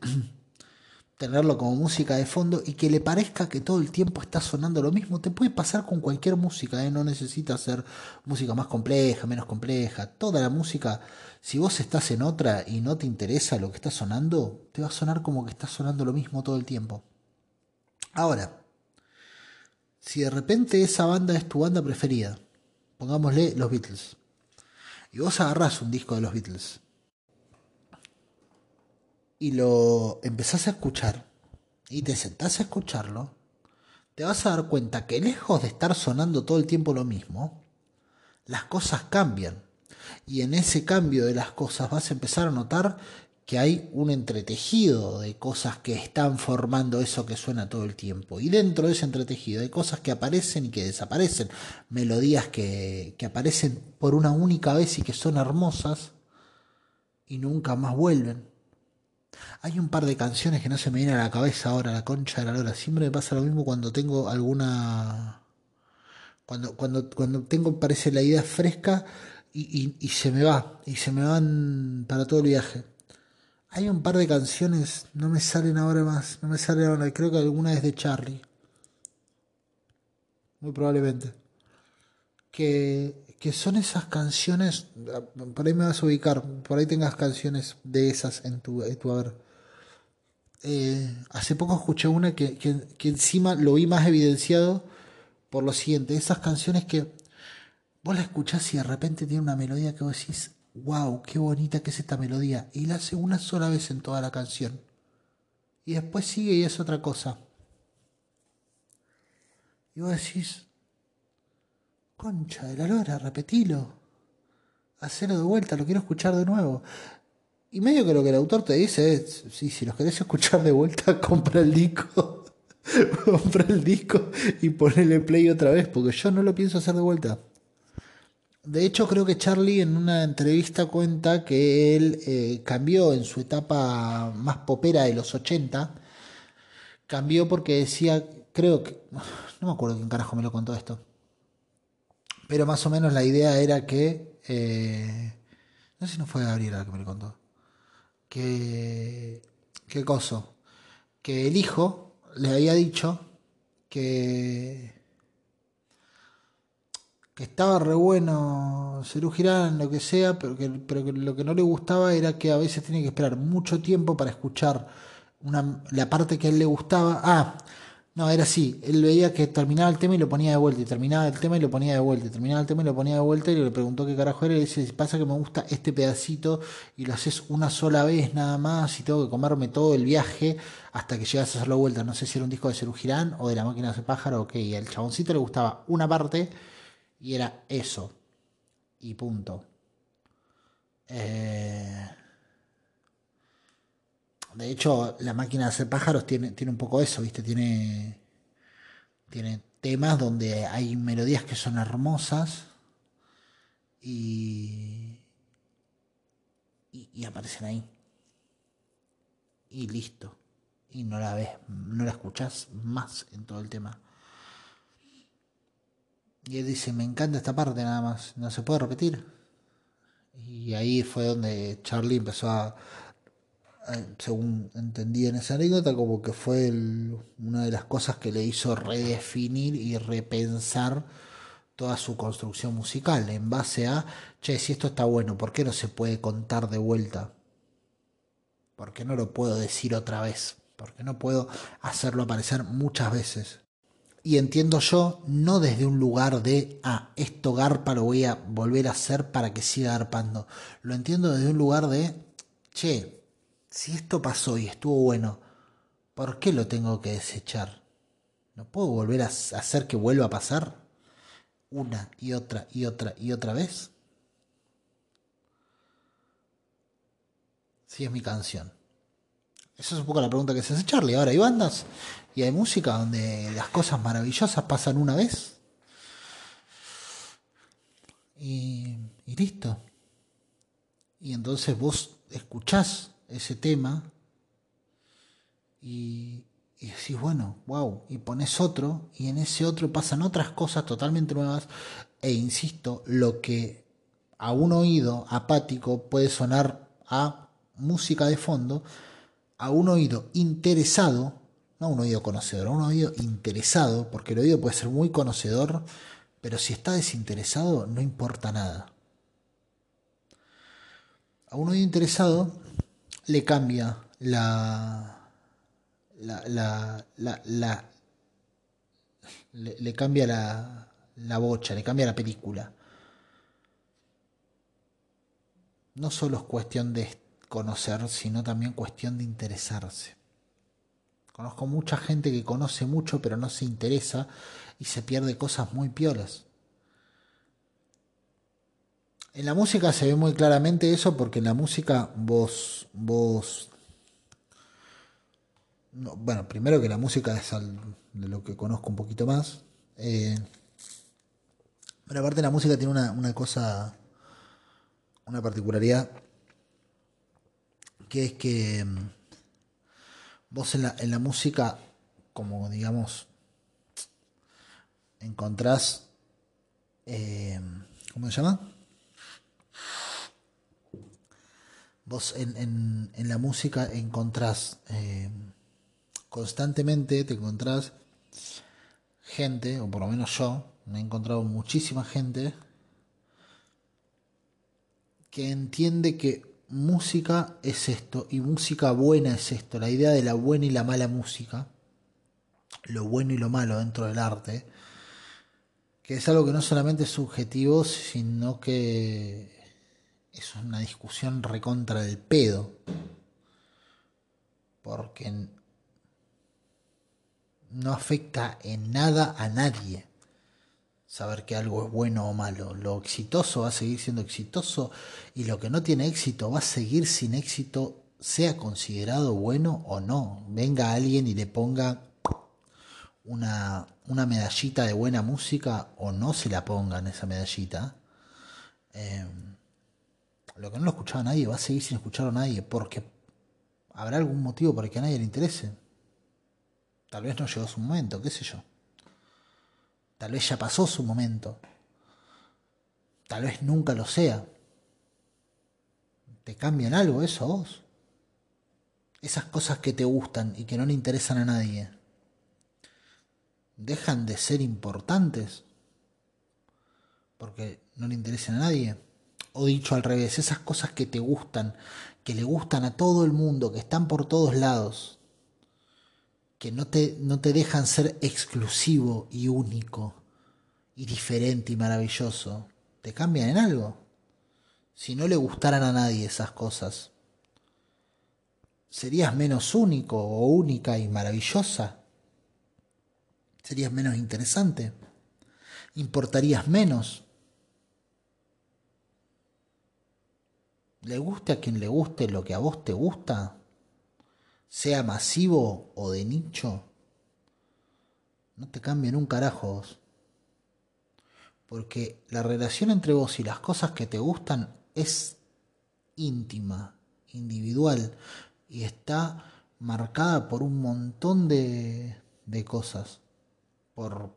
(clears throat) tenerlo como música de fondo y que le parezca que todo el tiempo está sonando lo mismo. Te puede pasar con cualquier música, ¿eh? no necesita ser música más compleja, menos compleja. Toda la música, si vos estás en otra y no te interesa lo que está sonando, te va a sonar como que está sonando lo mismo todo el tiempo. Ahora, si de repente esa banda es tu banda preferida, pongámosle los Beatles y vos agarrás un disco de los Beatles y lo empezás a escuchar y te sentás a escucharlo, te vas a dar cuenta que lejos de estar sonando todo el tiempo lo mismo, las cosas cambian. Y en ese cambio de las cosas vas a empezar a notar que hay un entretejido de cosas que están formando eso que suena todo el tiempo. Y dentro de ese entretejido hay cosas que aparecen y que desaparecen, melodías que, que aparecen por una única vez y que son hermosas y nunca más vuelven. Hay un par de canciones que no se me vienen a la cabeza ahora, la concha de la lora. Siempre me pasa lo mismo cuando tengo alguna... Cuando, cuando, cuando tengo, parece la idea fresca y, y se me va, y se me van para todo el viaje. Hay un par de canciones, no me salen ahora más, no me salen ahora, creo que alguna es de Charlie. Muy probablemente. Que, que son esas canciones, por ahí me vas a ubicar, por ahí tengas canciones de esas en tu, en tu haber. Eh, hace poco escuché una que, que, que encima lo vi más evidenciado por lo siguiente, esas canciones que vos la escuchás y de repente tiene una melodía que vos decís, wow, qué bonita que es esta melodía. Y la hace una sola vez en toda la canción. Y después sigue y es otra cosa. Y vos decís, concha de la lora, repetilo. Hacelo de vuelta, lo quiero escuchar de nuevo. Y medio que lo que el autor te dice es, sí, si los querés escuchar de vuelta, (laughs) compra el disco. (laughs) compra el disco y ponele play otra vez, porque yo no lo pienso hacer de vuelta. De hecho, creo que Charlie en una entrevista cuenta que él eh, cambió en su etapa más popera de los 80. Cambió porque decía, creo que, no me acuerdo quién carajo me lo contó esto. Pero más o menos la idea era que, eh, no sé si no fue Gabriela que me lo contó. Que, qué cosa, que el hijo le había dicho que estaba re bueno Cerú Girán, lo que sea, pero que, pero que lo que no le gustaba era que a veces tenía que esperar mucho tiempo para escuchar una, la parte que a él le gustaba. Ah, No, era así. Él veía que terminaba el tema y lo ponía de vuelta, y terminaba el tema y lo ponía de vuelta, y terminaba el tema y lo ponía de vuelta, y le preguntó qué carajo era, y le dice, pasa que me gusta este pedacito y lo haces una sola vez nada más, y tengo que comerme todo el viaje hasta que llegas a hacerlo vuelta. No sé si era un disco de Cerú Girán o de La Máquina de Pájaro, ok. Y al chaboncito le gustaba una parte y era eso. Y punto. Eh, de hecho, la máquina de hacer pájaros tiene, tiene un poco eso, ¿viste? Tiene, tiene temas donde hay melodías que son hermosas y, y, aparecen ahí. Y listo. Y no la ves, no la escuchás más en todo el tema. Y él dice, me encanta esta parte nada más, no se puede repetir. Y ahí fue donde Charlie empezó a, según entendí en esa anécdota, como que fue una de las cosas que le hizo redefinir y repensar toda su construcción musical en base a, che, si esto está bueno, ¿por qué no se puede contar de vuelta? ¿Por qué no lo puedo decir otra vez? ¿Por qué no puedo hacerlo aparecer muchas veces? Y entiendo yo, no desde un lugar de, ah, esto garpa lo voy a volver a hacer para que siga garpando. Lo entiendo desde un lugar de, che, si esto pasó y estuvo bueno, ¿por qué lo tengo que desechar? ¿No puedo volver a hacer que vuelva a pasar? Una y otra y otra y otra vez. Sí, es mi canción. Esa es un poco la pregunta que se hace Charlie. Ahora hay bandas y hay música donde las cosas maravillosas pasan una vez. Y, listo. Y entonces vos escuchás ese tema y, y decís, bueno, wow, y pones otro y en ese otro pasan otras cosas totalmente nuevas e insisto, lo que a un oído apático puede sonar a música de fondo, a un oído interesado, no un oído conocedor, un oído interesado, porque el oído puede ser muy conocedor, pero si está desinteresado no importa nada. A un oído interesado le cambia la, la, la, la, le, cambia la, la bocha, le cambia la película. No solo es cuestión de conocer, sino también cuestión de interesarse. Conozco mucha gente que conoce mucho pero no se interesa y se pierde cosas muy piolas. En la música se ve muy claramente eso porque en la música vos, vos, bueno, primero que la música es de lo que conozco un poquito más, eh, pero aparte la música tiene una, una cosa, una particularidad, que es que mm, vos en la, en la música, como digamos, encontrás, eh, ¿cómo se llama? vos en, la música encontrás eh, constantemente, te encontrás gente, o por lo menos yo, me he encontrado muchísima gente que entiende que música es esto y música buena es esto, la idea de la buena y la mala música, lo bueno y lo malo dentro del arte, que es algo que no solamente es subjetivo, sino que es una discusión recontra del pedo. Porque no afecta en nada a nadie saber que algo es bueno o malo. Lo exitoso va a seguir siendo exitoso y lo que no tiene éxito va a seguir sin éxito, sea considerado bueno o no. Venga alguien y le ponga una, una medallita de buena música o no se la pongan esa medallita. Eh, lo que no lo escuchaba nadie va a seguir sin escucharlo a nadie porque habrá algún motivo para que a nadie le interese. Tal vez no llegó su momento, qué sé yo. Tal vez ya pasó su momento. Tal vez nunca lo sea. ¿Te cambian algo eso vos? Esas cosas que te gustan y que no le interesan a nadie, ¿dejan de ser importantes? Porque no le interesan a nadie o dicho al revés, esas cosas que te gustan, que le gustan a todo el mundo, que están por todos lados, que no te, no te dejan ser exclusivo y único y diferente y maravilloso, te cambian en algo. Si no le gustaran a nadie esas cosas, ¿serías menos único o única y maravillosa? ¿Serías menos interesante? ¿Importarías menos? le guste a quien le guste lo que a vos te gusta, sea masivo o de nicho, no te cambien un carajo vos. Porque la relación entre vos y las cosas que te gustan es íntima, individual y está marcada por un montón de, de cosas. Por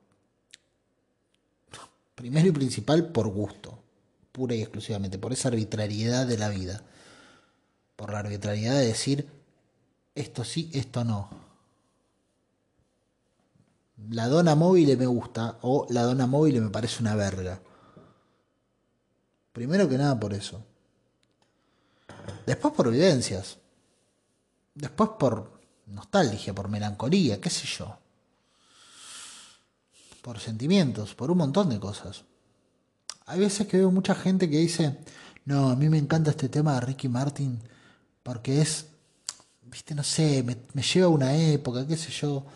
primero y principal por gusto pura y exclusivamente, por esa arbitrariedad de la vida, por la arbitrariedad de decir esto sí, esto no. La dona móvil me gusta o la dona móvil me parece una verga. Primero que nada por eso. Después por vivencias. Después por nostalgia, por melancolía, qué sé yo. Por sentimientos, por un montón de cosas hay veces que veo mucha gente que dice, no, a mí me encanta este tema de Ricky Martin porque es, viste, no sé, me, lleva a una época, qué sé yo.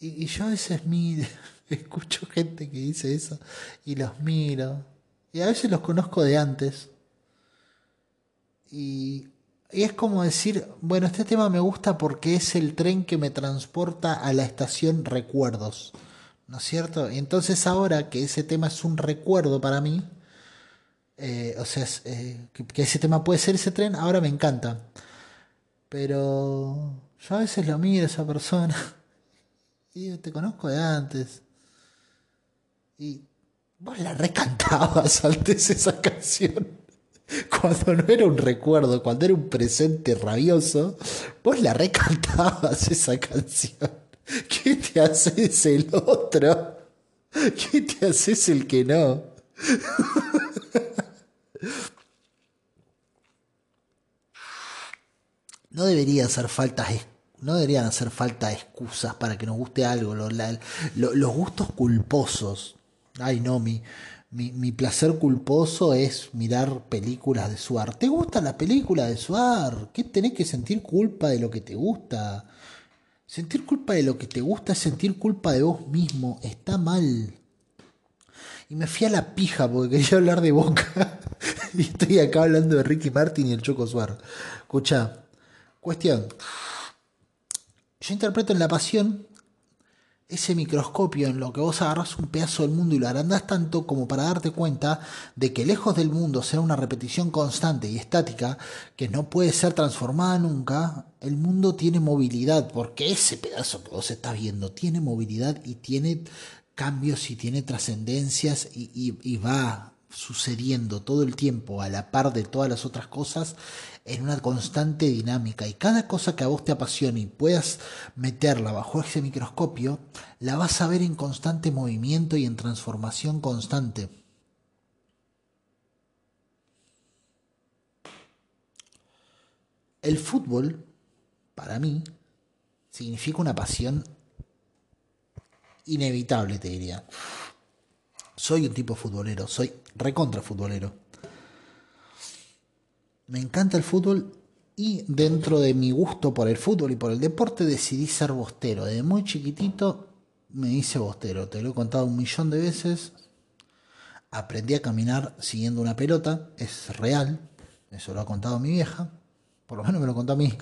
Y, yo a veces miro, (laughs) escucho gente que dice eso y los miro. Y a veces los conozco de antes. Y, y es como decir, bueno, este tema me gusta porque es el tren que me transporta a la estación Recuerdos. ¿no es cierto? Y entonces ahora que ese tema es un recuerdo para mí, eh, o sea, eh, que, ese tema puede ser ese tren, ahora me encanta. Pero yo a veces lo miro a esa persona (laughs) y te conozco de antes. Y vos la recantabas (laughs) antes esa canción. (laughs) Cuando no era un recuerdo, cuando era un presente rabioso, vos la recantabas esa canción. ¿Qué te haces el otro? ¿Qué te haces el que no? No deberían hacer falta, no deberían hacer falta excusas para que nos guste algo. Los, gustos culposos. Ay, no, mi, mi, mi, placer culposo es mirar películas de Suar. ¿Te gusta la película de Suar? ¿Qué tenés que sentir culpa de lo que te gusta? Sentir culpa de lo que te gusta es sentir culpa de vos mismo. Está mal. Y me fui a la pija porque quería hablar de Boca. (laughs) y estoy acá hablando de Ricky Martin y el Choco Suar. Escucha, cuestión. Yo interpreto en La Pasión ese microscopio en lo que vos agarras un pedazo del mundo y lo agrandás tanto como para darte cuenta de que lejos del mundo sea una repetición constante y estática que no puede ser transformada nunca, el mundo tiene movilidad, porque ese pedazo que vos estás viendo tiene movilidad y tiene cambios y tiene trascendencias y, y va sucediendo todo el tiempo a la par de todas las otras cosas en una constante dinámica y cada cosa que a vos te apasione y puedas meterla bajo ese microscopio, la vas a ver en constante movimiento y en transformación constante. El fútbol, para mí, significa una pasión inevitable, te diría. Soy un tipo futbolero, soy recontra futbolero. Me encanta el fútbol y dentro de mi gusto por el fútbol y por el deporte decidí ser bostero. Desde muy chiquitito me hice bostero, te lo he contado un millón de veces. Aprendí a caminar siguiendo una pelota, es real, eso lo ha contado mi vieja, por lo menos me lo contó a mí. (laughs)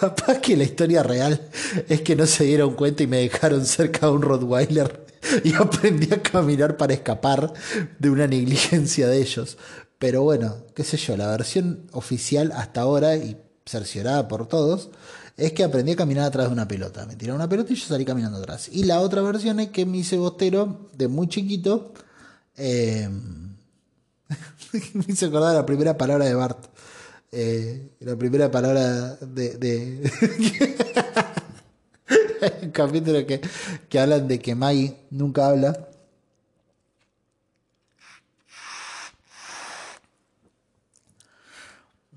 Capaz que la historia real es que no se dieron cuenta y me dejaron cerca de un Rottweiler y (laughs) aprendí a caminar para escapar de una negligencia de ellos. Pero bueno, qué sé yo, la versión oficial hasta ahora y cerciorada por todos es que aprendí a caminar atrás de una pelota. Me tiraron una pelota y yo salí caminando atrás. Y la otra versión es que me hice bostero de muy chiquito. Eh, (laughs) me hice acordar la primera palabra de Bart. Eh, la primera palabra de. (laughs) capítulo que, que hablan de que Mai nunca habla.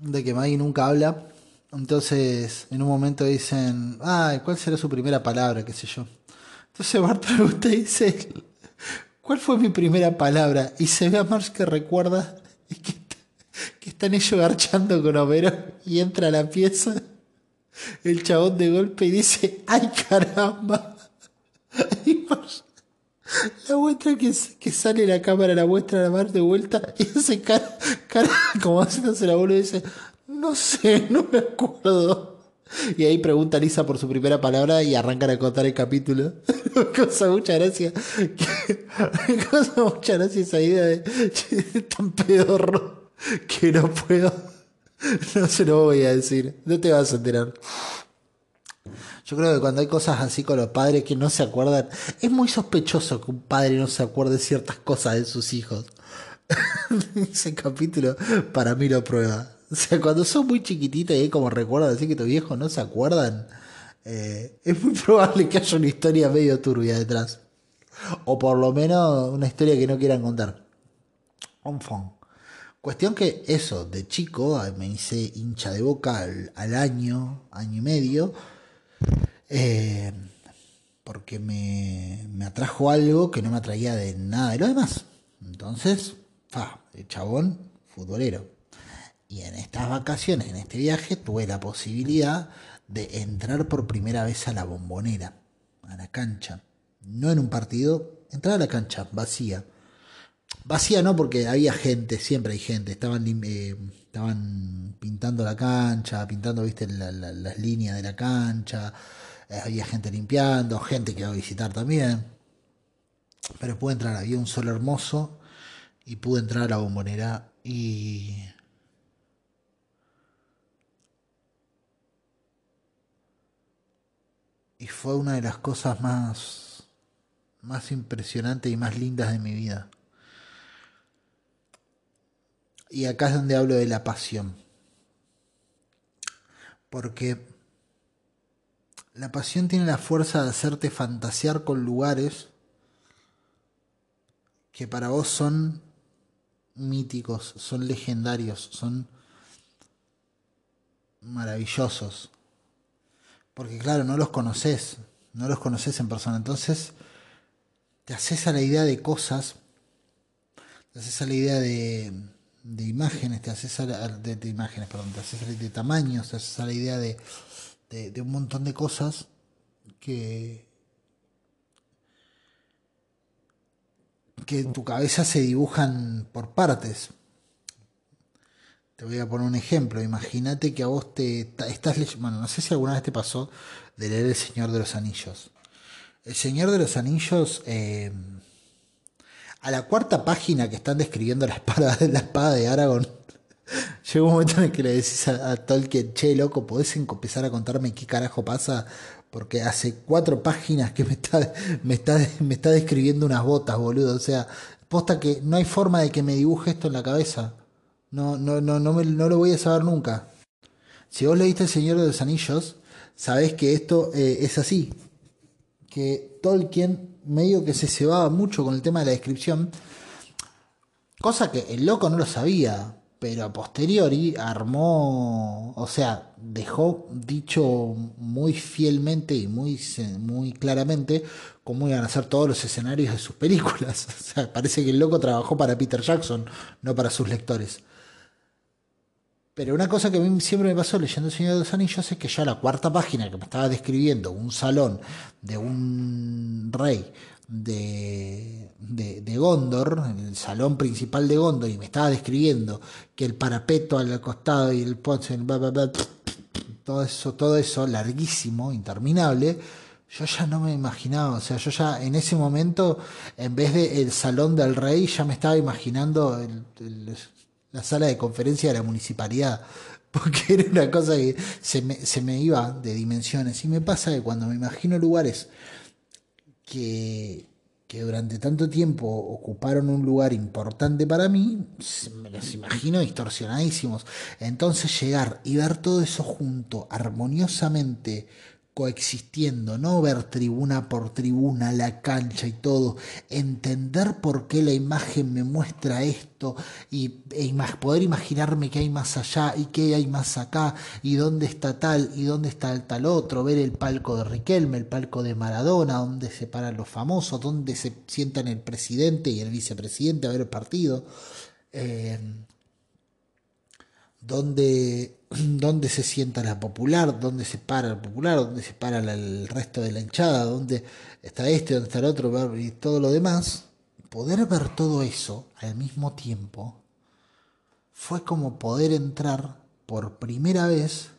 De que Maggie nunca habla Entonces, en un momento dicen, ay, ¿cuál será su primera palabra? qué sé yo. Entonces Bart (laughs) pregunta y dice, ¿cuál fue mi primera palabra? Y se ve a Marge que recuerda (laughs) que, que están ellos garchando con Homero y entra a la pieza el chabón de golpe y dice, ¡ay caramba! (laughs) la muestra que, que sale la cámara, la muestra la mar de vuelta y hace cara, cara como haciéndose la bola y dice, no sé, no me acuerdo. Y ahí pregunta Lisa por su primera palabra y arrancan a contar el capítulo. (laughs) causa mucha gracia. Causa (laughs) mucha gracia esa idea de tan pedorro que no puedo. (laughs) No se lo voy a decir. No te vas a enterar. Yo creo que cuando hay cosas así con los padres que no se acuerdan, es muy sospechoso que un padre no se acuerde ciertas cosas de sus hijos. (laughs) Ese capítulo para mí lo prueba. O sea, cuando son muy chiquititos y hay como recuerdan así que tus viejos no se acuerdan, eh, es muy probable que haya una historia medio turbia detrás. O por lo menos una historia que no quieran contar. fond. Cuestión que eso, de chico, me hice hincha de boca al año, año y medio eh, porque me, me, atrajo algo que no me atraía de nada de lo demás. Entonces, fa, el chabón futbolero. Y en estas vacaciones, en este viaje, tuve la posibilidad de entrar por primera vez a la bombonera, a la cancha. No en un partido, entrar a la cancha vacía. Vacía no, porque había gente, siempre hay gente. Estaban, eh, estaban pintando la cancha, pintando, viste, las líneas de la cancha eh, había gente limpiando, gente que iba a visitar también. Pero pude entrar, había un sol hermoso y pude entrar a la bombonera y... Y fue una de las cosas más, más impresionantes y más lindas de mi vida. Y acá es donde hablo de la pasión. Porque la pasión tiene la fuerza de hacerte fantasear con lugares que para vos son míticos, son legendarios, son maravillosos. Porque claro, no los conoces, no los conoces en persona. Entonces, te haces a la idea de cosas, te haces a la idea de, de imágenes, te haces la, de, imágenes, perdón, te haces de tamaños, te haces a la idea de, de, un montón de cosas que, que en tu cabeza se dibujan por partes. Te voy a poner un ejemplo. Imagínate que a vos te estás leyendo. Bueno, no sé si alguna vez te pasó de leer El Señor de los Anillos. El Señor de los Anillos. Eh, a la cuarta página que están describiendo la espada, la espada de Aragorn (laughs) Llega un momento en el que le decís a, Tolkien, che, loco, ¿podés empezar a contarme qué carajo pasa? Porque hace cuatro páginas que me está, me está, me está describiendo unas botas, boludo. O sea, posta que no hay forma de que me dibuje esto en la cabeza. No, no, no, no, me, no lo voy a saber nunca. Si vos leíste El Señor de los Anillos, sabés que esto eh, es así. Que Tolkien medio que se cebaba mucho con el tema de la descripción. Cosa que el loco no lo sabía pero a posteriori armó, o sea, dejó dicho muy fielmente y muy, muy claramente cómo iban a ser todos los escenarios de sus películas. (laughs) O sea, parece que el loco trabajó para Peter Jackson, no para sus lectores. Pero una cosa que a mí siempre me pasó leyendo El Señor de los Anillos es que ya la cuarta página que me estaba describiendo un salón de un rey de, de, Gondor, el salón principal de Gondor, y me estaba describiendo que el parapeto al costado y el ponce, todo eso, todo eso larguísimo, interminable, yo ya no me imaginaba, o sea, yo ya en ese momento, en vez de el salón del rey, ya me estaba imaginando la sala de conferencia de la municipalidad, (laughs) porque era una cosa que se me, se me iba de dimensiones. Y me pasa que cuando me imagino lugares que, durante tanto tiempo ocuparon un lugar importante para mí, me los imagino distorsionadísimos. Entonces llegar y ver todo eso junto, armoniosamente coexistiendo, no ver tribuna por tribuna, la cancha y todo, entender por qué la imagen me muestra esto y e poder imaginarme qué hay más allá y qué hay más acá y dónde está tal y dónde está tal otro, ver el palco de Riquelme, el palco de Maradona, dónde se paran los famosos, dónde se sientan el presidente y el vicepresidente a ver el partido. Eh, donde, (clears throat) donde se sienta la popular, donde se para el popular, donde se para el resto de la hinchada, donde está este, donde está el otro y todo lo demás, poder ver todo eso al mismo tiempo fue como poder entrar por primera vez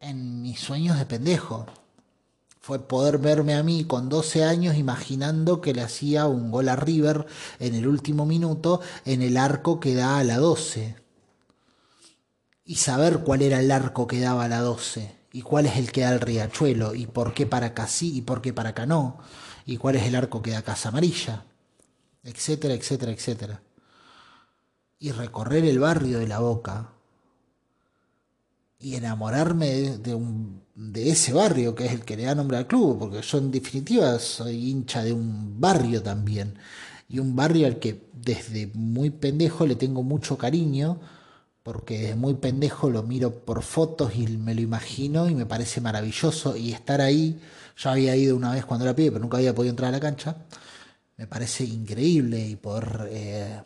en mis sueños de pendejo fue poder verme a mí con 12 años imaginando que le hacía un gol a River en el último minuto en el arco que da a la 12. Y saber cuál era el arco que daba a la 12 y cuál es el que da al Riachuelo y por qué para acá sí y por qué para acá no y cuál es el arco que da Casa Amarilla, etcétera, etcétera, etcétera. Y recorrer el barrio de la Boca y enamorarme de, un, de ese barrio que es el que le da nombre al club, porque yo en definitiva soy hincha de un barrio también, y un barrio al que desde muy pendejo le tengo mucho cariño, porque desde muy pendejo lo miro por fotos y me lo imagino y me parece maravilloso, y estar ahí, ya había ido una vez cuando era pibe, pero nunca había podido entrar a la cancha, me parece increíble y poder... Eh,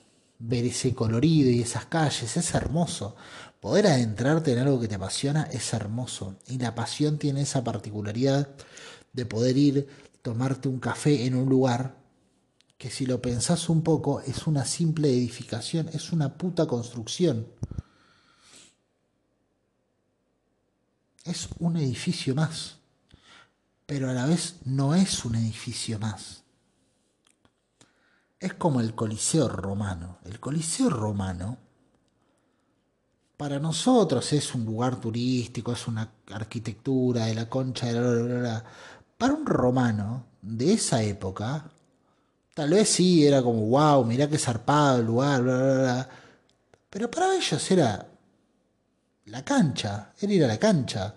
ver ese colorido y esas calles, es hermoso. Poder adentrarte en algo que te apasiona es hermoso. Y la pasión tiene esa particularidad de poder ir, tomarte un café en un lugar que si lo pensás un poco es una simple edificación, es una puta construcción. Es un edificio más, pero a la vez no es un edificio más. Es como el Coliseo romano. El Coliseo romano para nosotros es un lugar turístico, es una arquitectura de la concha de la... Para un romano de esa época, tal vez sí era como, wow, mirá qué zarpado el lugar, bla, bla, bla. Pero para ellos era la cancha, era ir a la cancha.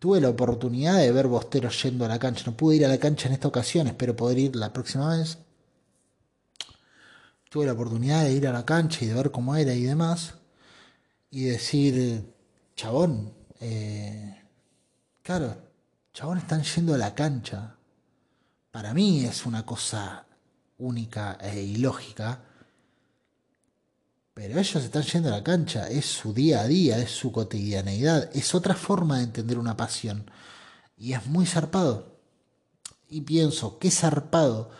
Tuve la oportunidad de ver bosteros yendo a la cancha. No pude ir a la cancha en esta ocasión, espero poder ir la próxima vez. Tuve la oportunidad de ir a la cancha y de ver cómo era y demás y decir, chabón, eh, claro, chabón están yendo a la cancha. Para mí es una cosa única e ilógica, pero ellos están yendo a la cancha, es su día a día, es su cotidianeidad, es otra forma de entender una pasión. Y es muy zarpado. Y pienso, qué zarpado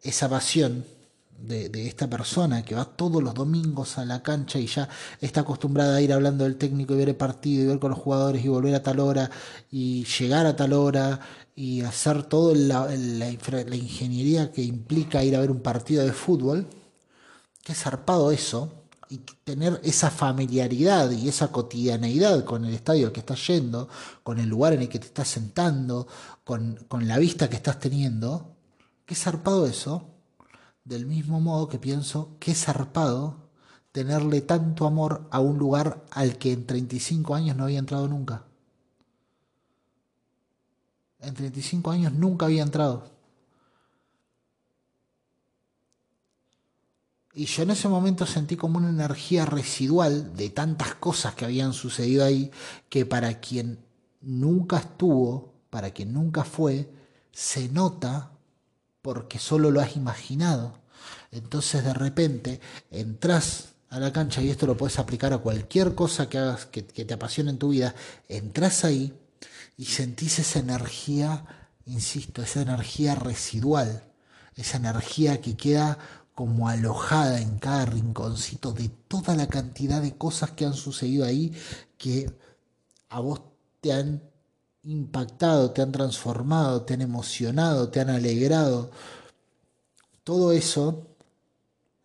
esa pasión de, esta persona que va todos los domingos a la cancha y ya está acostumbrada a ir hablando del técnico y ver el partido y ver con los jugadores y volver a tal hora y llegar a tal hora y hacer toda la, la, ingeniería que implica ir a ver un partido de fútbol, qué zarpado eso, y tener esa familiaridad y esa cotidianeidad con el estadio al que estás yendo, con el lugar en el que te estás sentando, con, con la vista que estás teniendo, qué zarpado eso del mismo modo que pienso que es zarpado tenerle tanto amor a un lugar al que en 35 años no había entrado nunca. En 35 años nunca había entrado. Y yo en ese momento sentí como una energía residual de tantas cosas que habían sucedido ahí, que para quien nunca estuvo, para quien nunca fue, se nota porque solo lo has imaginado. Entonces de repente entras a la cancha y esto lo puedes aplicar a cualquier cosa que hagas que, te apasione en tu vida, entras ahí y sentís esa energía, insisto, esa energía residual, esa energía que queda como alojada en cada rinconcito de toda la cantidad de cosas que han sucedido ahí que a vos te han impactado, te han transformado, te han emocionado, te han alegrado. Todo eso,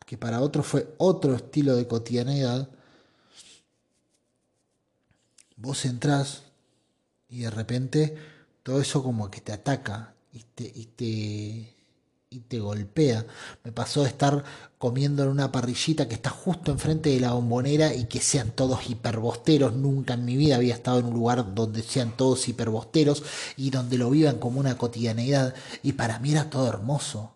que para otro fue otro estilo de cotidianidad, vos entrás y de repente todo eso como que te ataca y te, y te, y te golpea. Me pasó de estar comiendo en una parrillita que está justo enfrente de la bombonera y que sean todos hiperbosteros. Nunca en mi vida había estado en un lugar donde sean todos hiperbosteros y donde lo vivan como una cotidianidad. Y para mí era todo hermoso.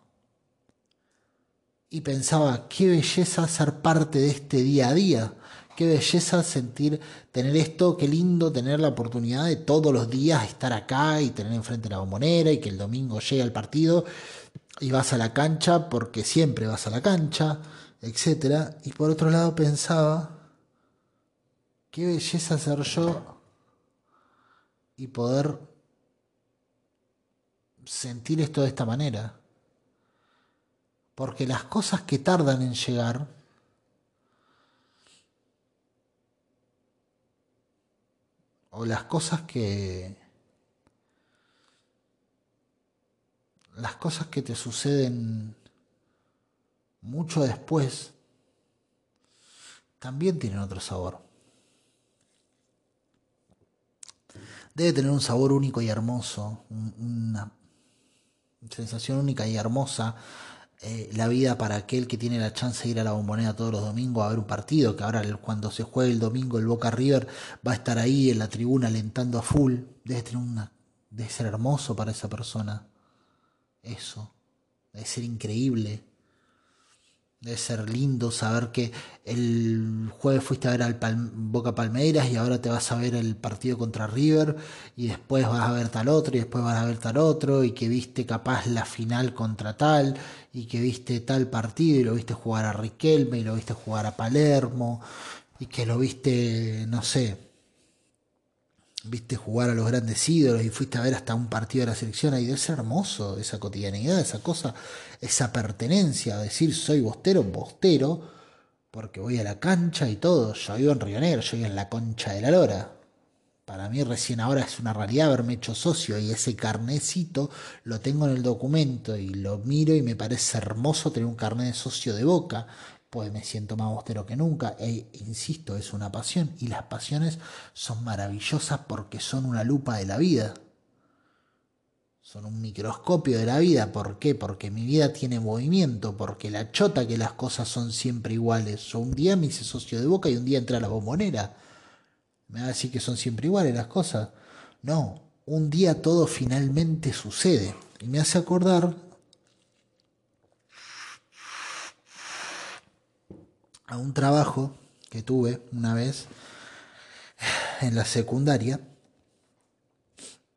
Y pensaba, qué belleza ser parte de este día a día. Qué belleza sentir, tener esto, qué lindo tener la oportunidad de todos los días estar acá y tener enfrente la bombonera y que el domingo llegue al partido y vas a la cancha porque siempre vas a la cancha, etc. Y por otro lado pensaba, qué belleza ser yo y poder sentir esto de esta manera. Porque las cosas que tardan en llegar, o las cosas que las cosas que te suceden mucho después también tienen otro sabor. Debe tener un sabor único y hermoso, una sensación única y hermosa eh, la vida para aquel que tiene la chance de ir a la bombonera todos los domingos a ver un partido, que ahora cuando se juegue el domingo el Boca River va a estar ahí en la tribuna alentando a full. Debe tener una, debe ser hermoso para esa persona eso. Debe ser increíble. Debe ser lindo saber que el jueves fuiste a ver al Boca Palmeiras y ahora te vas a ver el partido contra River y después vas a ver tal otro y después vas a ver tal otro y que viste capaz la final contra tal y que viste tal partido y lo viste jugar a Riquelme y lo viste jugar a Palermo y que lo viste, no sé, viste jugar a los grandes ídolos y fuiste a ver hasta un partido de la selección, ahí debe ser hermoso esa cotidianidad, esa cosa, esa pertenencia, decir soy bostero, bostero, porque voy a la cancha y todo, yo vivo en Río Negro, yo vivo en la concha de la lora. Para mí recién ahora es una realidad haberme hecho socio y ese carnecito lo tengo en el documento y lo miro y me parece hermoso tener un carnet de socio de boca pues me siento más bostero que nunca. E insisto, es una pasión y las pasiones son maravillosas porque son una lupa de la vida. Son un microscopio de la vida. ¿Por qué? Porque mi vida tiene movimiento, porque la chota que las cosas son siempre iguales. Un día me hice socio de boca y un día entré a la bombonera. ¿Me va a decir que son siempre iguales las cosas? No, un día todo finalmente sucede. Y me hace acordar a un trabajo que tuve una vez en la secundaria,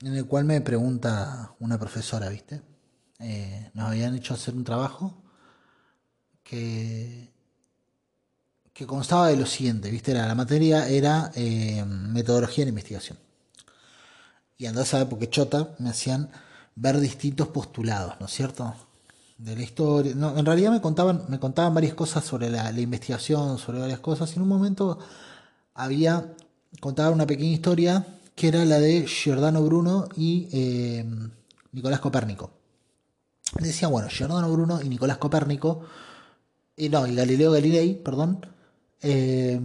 en el cual me pregunta una profesora, ¿viste? Eh, nos habían hecho hacer un trabajo que, que constaba de lo siguiente, ¿viste? la materia era eh, metodología de investigación. Y andás a ver, porque chota, me hacían ver distintos postulados, ¿no es cierto? De la historia. No, en realidad me contaban, me contaban varias cosas sobre la, investigación, sobre varias cosas. Y en un momento había contado una pequeña historia que era la de Giordano Bruno y eh, Nicolás Copérnico. Decía, bueno, Giordano Bruno y Nicolás Copérnico, y no, y Galileo Galilei, perdón. Eh,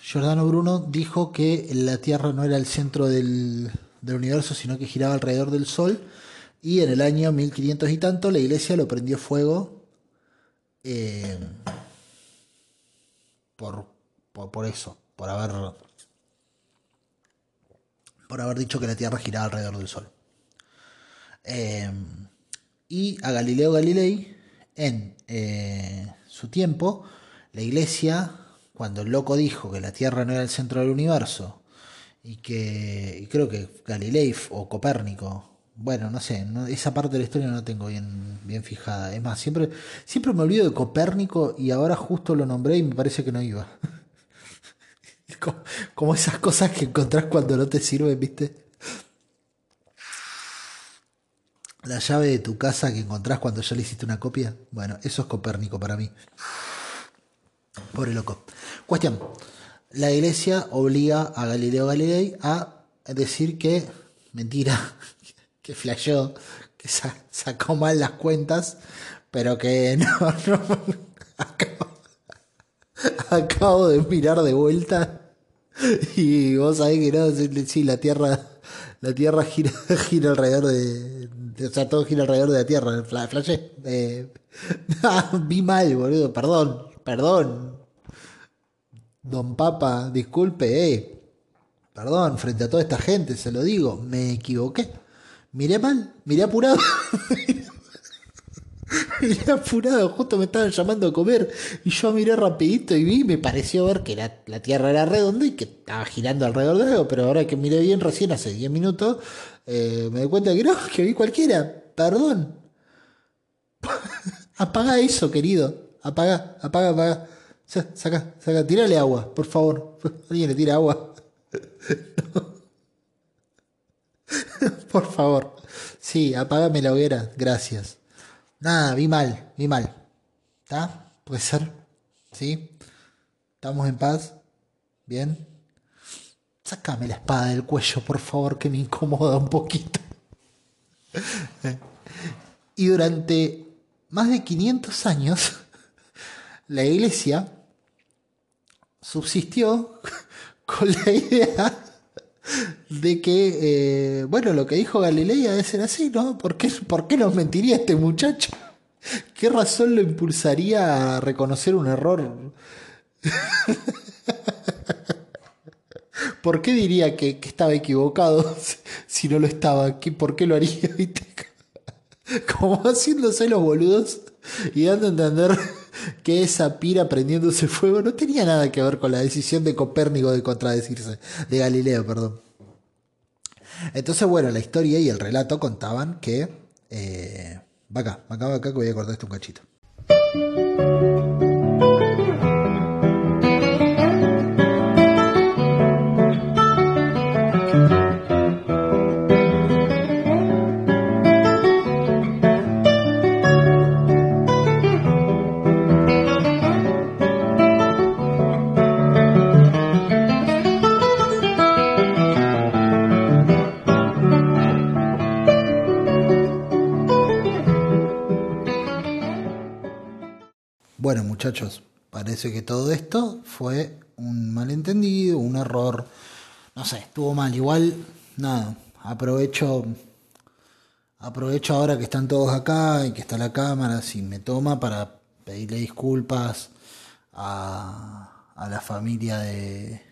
Giordano Bruno dijo que la Tierra no era el centro del, del universo, sino que giraba alrededor del Sol y en el año 1500 y tanto la iglesia lo prendió fuego eh, por, por, eso, por haber, por haber dicho que la Tierra giraba alrededor del Sol. Eh, y a Galileo Galilei, en eh, su tiempo, la iglesia, cuando el loco dijo que la Tierra no era el centro del universo, y que y creo que Galilei o Copérnico bueno, no sé, esa parte de la historia no la tengo bien, bien fijada. Es más, siempre, siempre me olvido de Copérnico y ahora justo lo nombré y me parece que no iba. (laughs) como, esas cosas que encontrás cuando no te sirven, ¿viste? La llave de tu casa que encontrás cuando ya le hiciste una copia. Bueno, eso es Copérnico para mí. Pobre loco. Cuestión. La iglesia obliga a Galileo Galilei a decir que, mentira, que flasheó, que sacó mal las cuentas, pero que (laughs) no, acabo, de mirar de vuelta y vos sabés que no, sí, la Tierra, la Tierra gira, (laughs) gira alrededor de, o sea, todo gira alrededor de la Tierra. Flash. Eh, (laughs) vi mal, boludo. Perdón, perdón. Don Papa, disculpe, eh. Perdón, frente a toda esta gente, se lo digo, me equivoqué. Miré mal, miré apurado. (laughs) miré apurado, justo me estaban llamando a comer y yo miré rapidito y vi, me pareció ver que la, Tierra era redonda y que estaba girando alrededor de algo, pero ahora que miré bien recién hace 10 minutos, eh, me doy cuenta que no, (laughs) que vi cualquiera. Perdón. (laughs) apaga eso, querido. Apaga, apaga, apaga. Saca, saca, tírale agua, por favor. Alguien le tira agua. (laughs) Por favor. Sí, apágame la hoguera. Gracias. Nada, vi mal, vi mal. ¿Está? ¿Puede ser? ¿Sí? ¿Estamos en paz? ¿Bien? Sácame la espada del cuello, por favor, que me incomoda un poquito. (laughs) y durante más de 500 años, (laughs) la iglesia subsistió con la idea de que, eh, bueno, lo que dijo Galilei debe ser así, ¿no? ¿Por qué, ¿Por qué nos mentiría este muchacho? (laughs) ¿Qué razón lo impulsaría a reconocer un error? (laughs) ¿Por qué diría que, estaba equivocado (laughs) si no lo estaba? ¿Por qué lo haría? Como haciéndose los boludos y dando a entender que esa pira prendiéndose fuego no tenía nada que ver con la decisión de Copérnico de contradecirse, de Galileo, perdón. Entonces, bueno, la historia y el relato contaban que... Eh, va acá, va acá, va acá que voy a cortar esto un cachito. Muchachos, parece que todo esto fue un malentendido, un error. No sé, estuvo mal. Igual, nada, aprovecho. Aprovecho ahora que están todos acá y que está la cámara, si me toma, para pedirle disculpas a, a la familia de,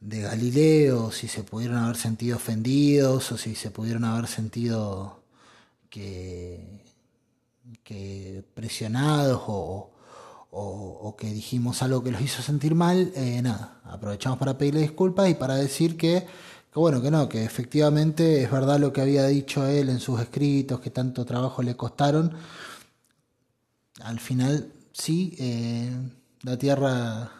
de Galileo, si se pudieron haber sentido ofendidos o si se pudieron haber sentido que, presionados o, o, que dijimos algo que los hizo sentir mal, eh, nada, aprovechamos para pedirle disculpas y para decir que, que, bueno, que no, que efectivamente es verdad lo que había dicho él en sus escritos, que tanto trabajo le costaron. Al final, sí, eh, la Tierra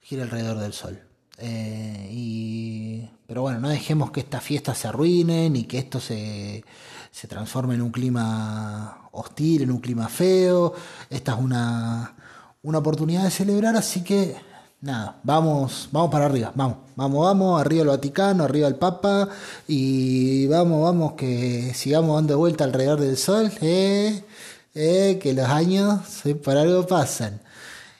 gira alrededor del Sol. Eh, y, pero bueno, no dejemos que esta fiesta se arruine ni que esto se, se transforme en un clima hostil, en un clima feo. Esta es una, una oportunidad de celebrar, así que nada, vamos, vamos para arriba, vamos, vamos, vamos, arriba el Vaticano, arriba el Papa y vamos, vamos, que sigamos dando vuelta alrededor del Sol, eh, eh, que los años por algo pasan.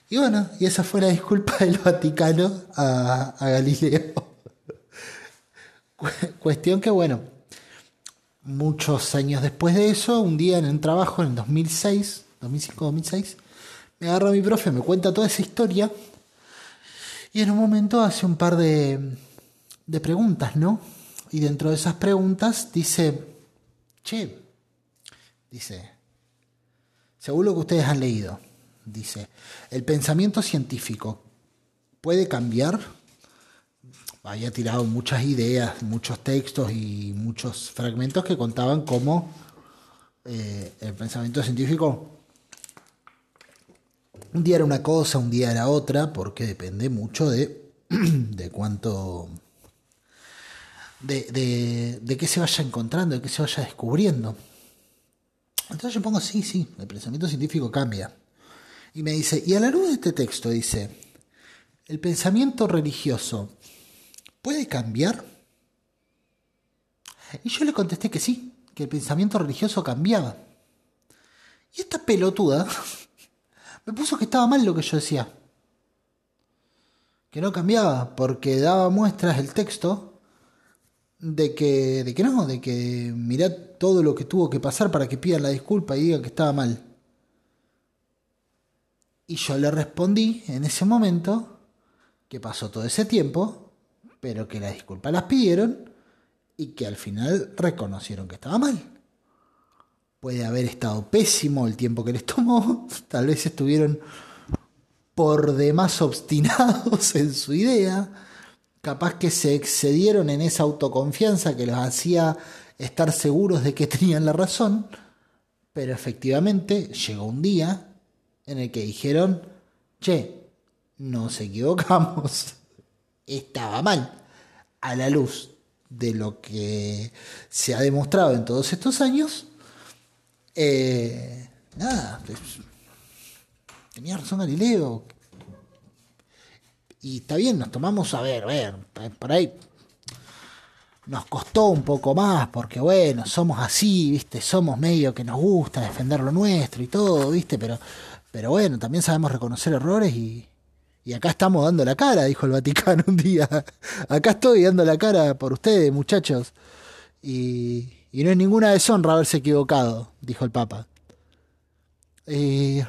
Y bueno, y esa fue la disculpa (laughs) del Vaticano a Galileo. (laughs) Cuestión que bueno, muchos años después de eso, un día en un trabajo en el 2006, 2005-2006, me agarra mi profe, me cuenta toda esa historia y en un momento hace un par de, de preguntas, ¿no? Y dentro de esas preguntas dice, che, dice, según lo que ustedes han leído, dice, ¿el pensamiento científico puede cambiar? Había tirado muchas ideas, muchos textos y muchos fragmentos que contaban cómo eh, el pensamiento científico un día era una cosa, un día era otra, porque depende mucho de, (clears throat) de cuánto... De, de, de qué se vaya encontrando, de qué se vaya descubriendo. Entonces yo pongo, sí, sí, el pensamiento científico cambia. Y me dice, y a la luz de este texto dice, el pensamiento religioso puede cambiar. Y yo le contesté que sí, que el pensamiento religioso cambiaba. Y esta pelotuda (laughs) me puso que estaba mal lo que yo decía. Que no cambiaba, porque daba muestras el texto de que, de que no, de que mirá todo lo que tuvo que pasar para que pidan la disculpa y digan que estaba mal. Y yo le respondí en ese momento que pasó todo ese tiempo, pero que las disculpas las pidieron y que al final reconocieron que estaba mal. Puede haber estado pésimo el tiempo que les tomó, (laughs) tal vez estuvieron por demás obstinados en su idea, capaz que se excedieron en esa autoconfianza que los hacía estar seguros de que tenían la razón, pero efectivamente llegó un día en el que dijeron, che, nos equivocamos, estaba mal, a la luz de lo que se ha demostrado en todos estos años, eh, nada, pues, tenía razón Galileo. Y está bien, nos tomamos a ver, a ver, por ahí nos costó un poco más, porque bueno, somos así, viste, somos medio que nos gusta defender lo nuestro y todo, viste, pero, pero bueno, también sabemos reconocer errores y, y acá estamos dando la cara, dijo el Vaticano un día. Acá estoy dando la cara por ustedes, muchachos. Y, y no es ninguna deshonra haberse equivocado, dijo el Papa. Y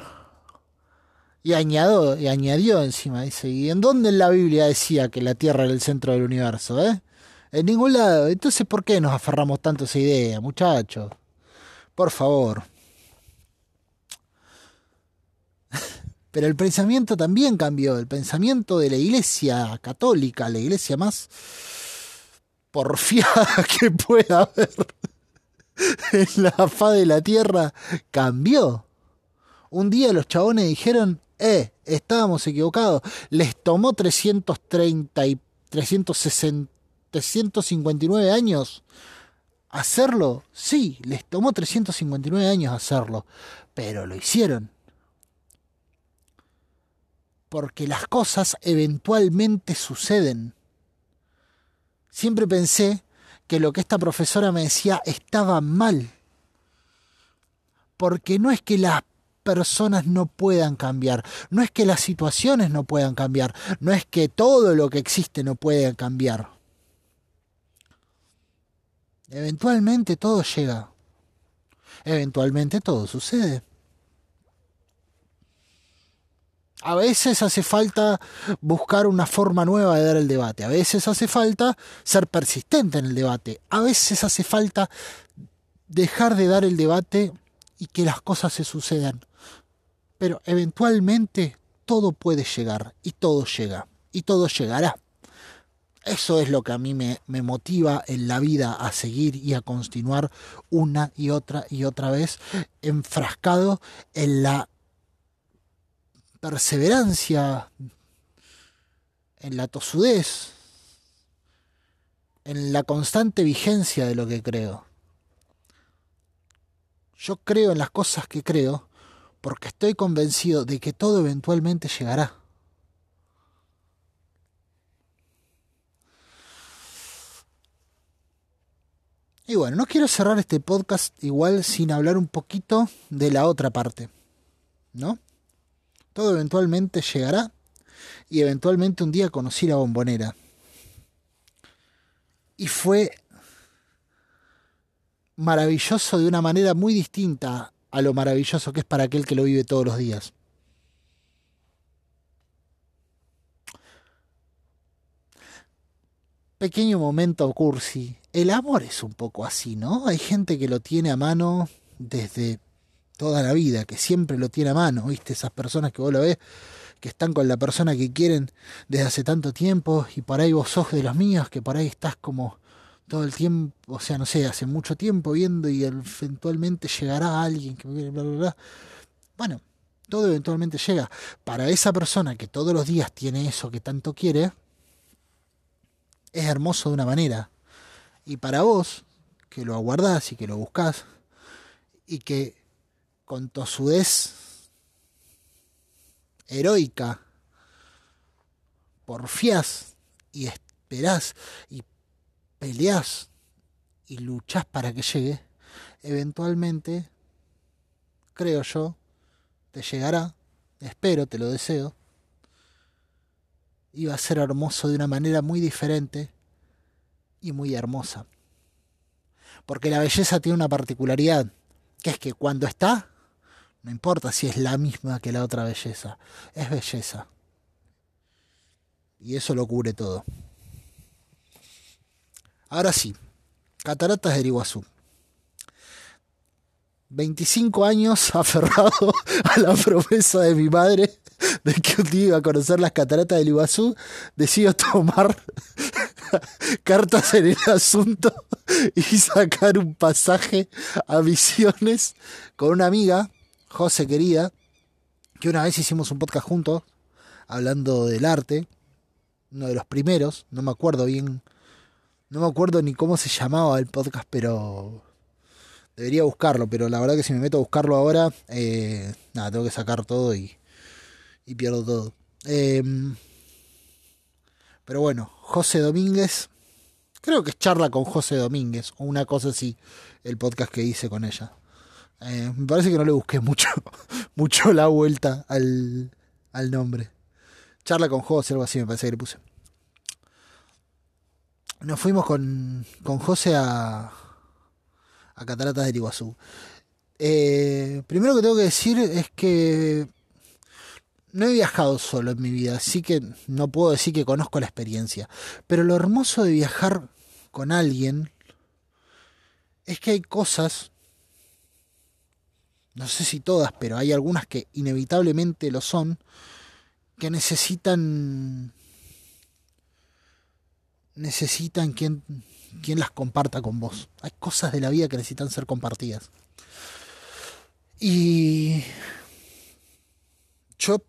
y añadió, y añadió encima, dice, ¿y en dónde en la Biblia decía que la Tierra era el centro del universo? Eh? En ningún lado. Entonces, ¿por qué nos aferramos tanto a esa idea, muchachos? Por favor. Pero el pensamiento también cambió, el pensamiento de la iglesia católica, la iglesia más porfiada (laughs) que pueda haber en la faz de la tierra, cambió. Un día los chabones dijeron, eh, estábamos equivocados. Les tomó 330 y 360, 359 años hacerlo. Sí, les tomó 359 años hacerlo, pero lo hicieron. Porque las cosas eventualmente suceden. Siempre pensé que lo que esta profesora me decía estaba mal. Porque no es que las personas no puedan cambiar, no es que las situaciones no puedan cambiar, no es que todo lo que existe no pueda cambiar. Eventualmente todo llega, eventualmente todo sucede. A veces hace falta buscar una forma nueva de dar el debate, a veces hace falta ser persistente en el debate, a veces hace falta dejar de dar el debate y que las cosas se sucedan. Pero eventualmente todo puede llegar y todo llega y todo llegará. Eso es lo que a mí me, motiva en la vida a seguir y a continuar una y otra y otra vez enfrascado en la perseverancia, en la tosudez, en la constante vigencia de lo que creo. Yo creo en las cosas que creo porque estoy convencido de que todo eventualmente llegará. Y bueno, no quiero cerrar este podcast igual sin hablar un poquito de la otra parte, ¿no? Todo eventualmente llegará y eventualmente un día conocí la bombonera. Y fue maravilloso de una manera muy distinta a lo maravilloso que es para aquel que lo vive todos los días. Pequeño momento cursi. El amor es un poco así, ¿no? Hay gente que lo tiene a mano desde toda la vida, que siempre lo tiene a mano, ¿viste? Esas personas que vos lo ves, que están con la persona que quieren desde hace tanto tiempo, y por ahí vos sos de los míos, que por ahí estás como todo el tiempo, o sea, no sé, hace mucho tiempo viendo y eventualmente llegará alguien que bla, bla, bla. Bueno, todo eventualmente llega. Para esa persona que todos los días tiene eso que tanto quiere, es hermoso de una manera. Y para vos, que lo aguardás y que lo buscás, y que con tosudez heroica porfiás y esperás y peleas y luchas para que llegue, eventualmente, creo yo, te llegará, espero, te lo deseo, y va a ser hermoso de una manera muy diferente y muy hermosa. Porque la belleza tiene una particularidad, que es que cuando está, no importa si es la misma que la otra belleza, es belleza. Y eso lo cubre todo. Ahora sí, Cataratas del Iguazú. 25 años (laughs) aferrado a la promesa de mi madre de que un día iba a conocer las cataratas del Iguazú, decido tomar (laughs) cartas en el asunto y sacar un pasaje a Misiones con una amiga, José querida, que una vez hicimos un podcast juntos hablando del arte, uno de los primeros, no me acuerdo bien, no me acuerdo ni cómo se llamaba el podcast, pero debería buscarlo, pero la verdad que si me meto a buscarlo ahora, eh, nada, tengo que sacar todo y, y pierdo todo. Em, pero bueno, José Domínguez, creo que es charla con José Domínguez, o una cosa así, el podcast que hice con ella. Eh, me parece que no le busqué mucho, (laughs) mucho la vuelta al, al nombre. Charla con José, algo así me parece que le puse. Nos fuimos con, con José a, a Cataratas del Iguazú. Eh, primero que tengo que decir es que no he viajado solo en mi vida, así que no puedo decir que conozco la experiencia. Pero lo hermoso de viajar con alguien es que hay cosas, no sé si todas, pero hay algunas que inevitablemente lo son, que necesitan necesitan quien, quien las comparta con vos. Hay cosas de la vida que necesitan ser compartidas. Y yo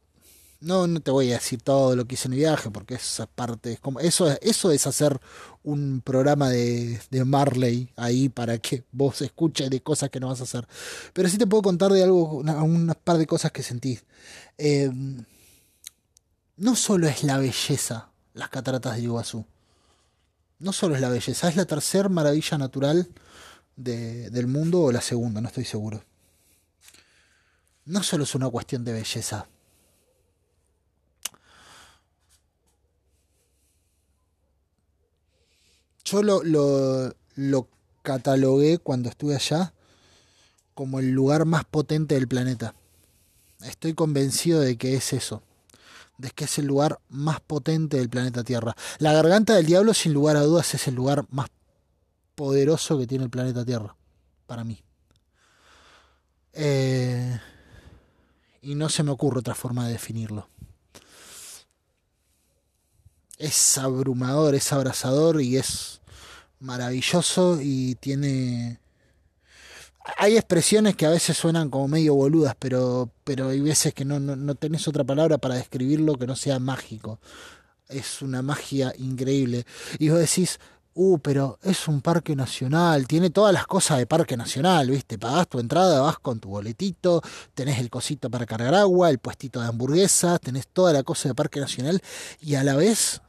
no, no te voy a decir todo lo que hice en el viaje, porque esa parte es como. Eso, eso es hacer un programa de, de Marley ahí para que vos escuches de cosas que no vas a hacer. Pero sí te puedo contar de algo, una, par de cosas que sentí. Eh, no solo es la belleza las cataratas de Iguazú. No solo es la belleza, es la tercera maravilla natural de, del mundo o la segunda, no estoy seguro. No solo es una cuestión de belleza. Yo lo, lo, lo catalogué cuando estuve allá como el lugar más potente del planeta. Estoy convencido de que es eso de que es el lugar más potente del planeta Tierra. La garganta del diablo, sin lugar a dudas, es el lugar más poderoso que tiene el planeta Tierra, para mí. Eh, y no se me ocurre otra forma de definirlo. Es abrumador, es abrazador y es maravilloso y tiene hay expresiones que a veces suenan como medio boludas, pero, pero hay veces que no, no, tenés otra palabra para describirlo que no sea mágico. Es una magia increíble. Y vos decís, uh, pero es un parque nacional, tiene todas las cosas de parque nacional, ¿viste? Pagás tu entrada, vas con tu boletito, tenés el cosito para cargar agua, el puestito de hamburguesas, tenés toda la cosa de parque nacional y a la vez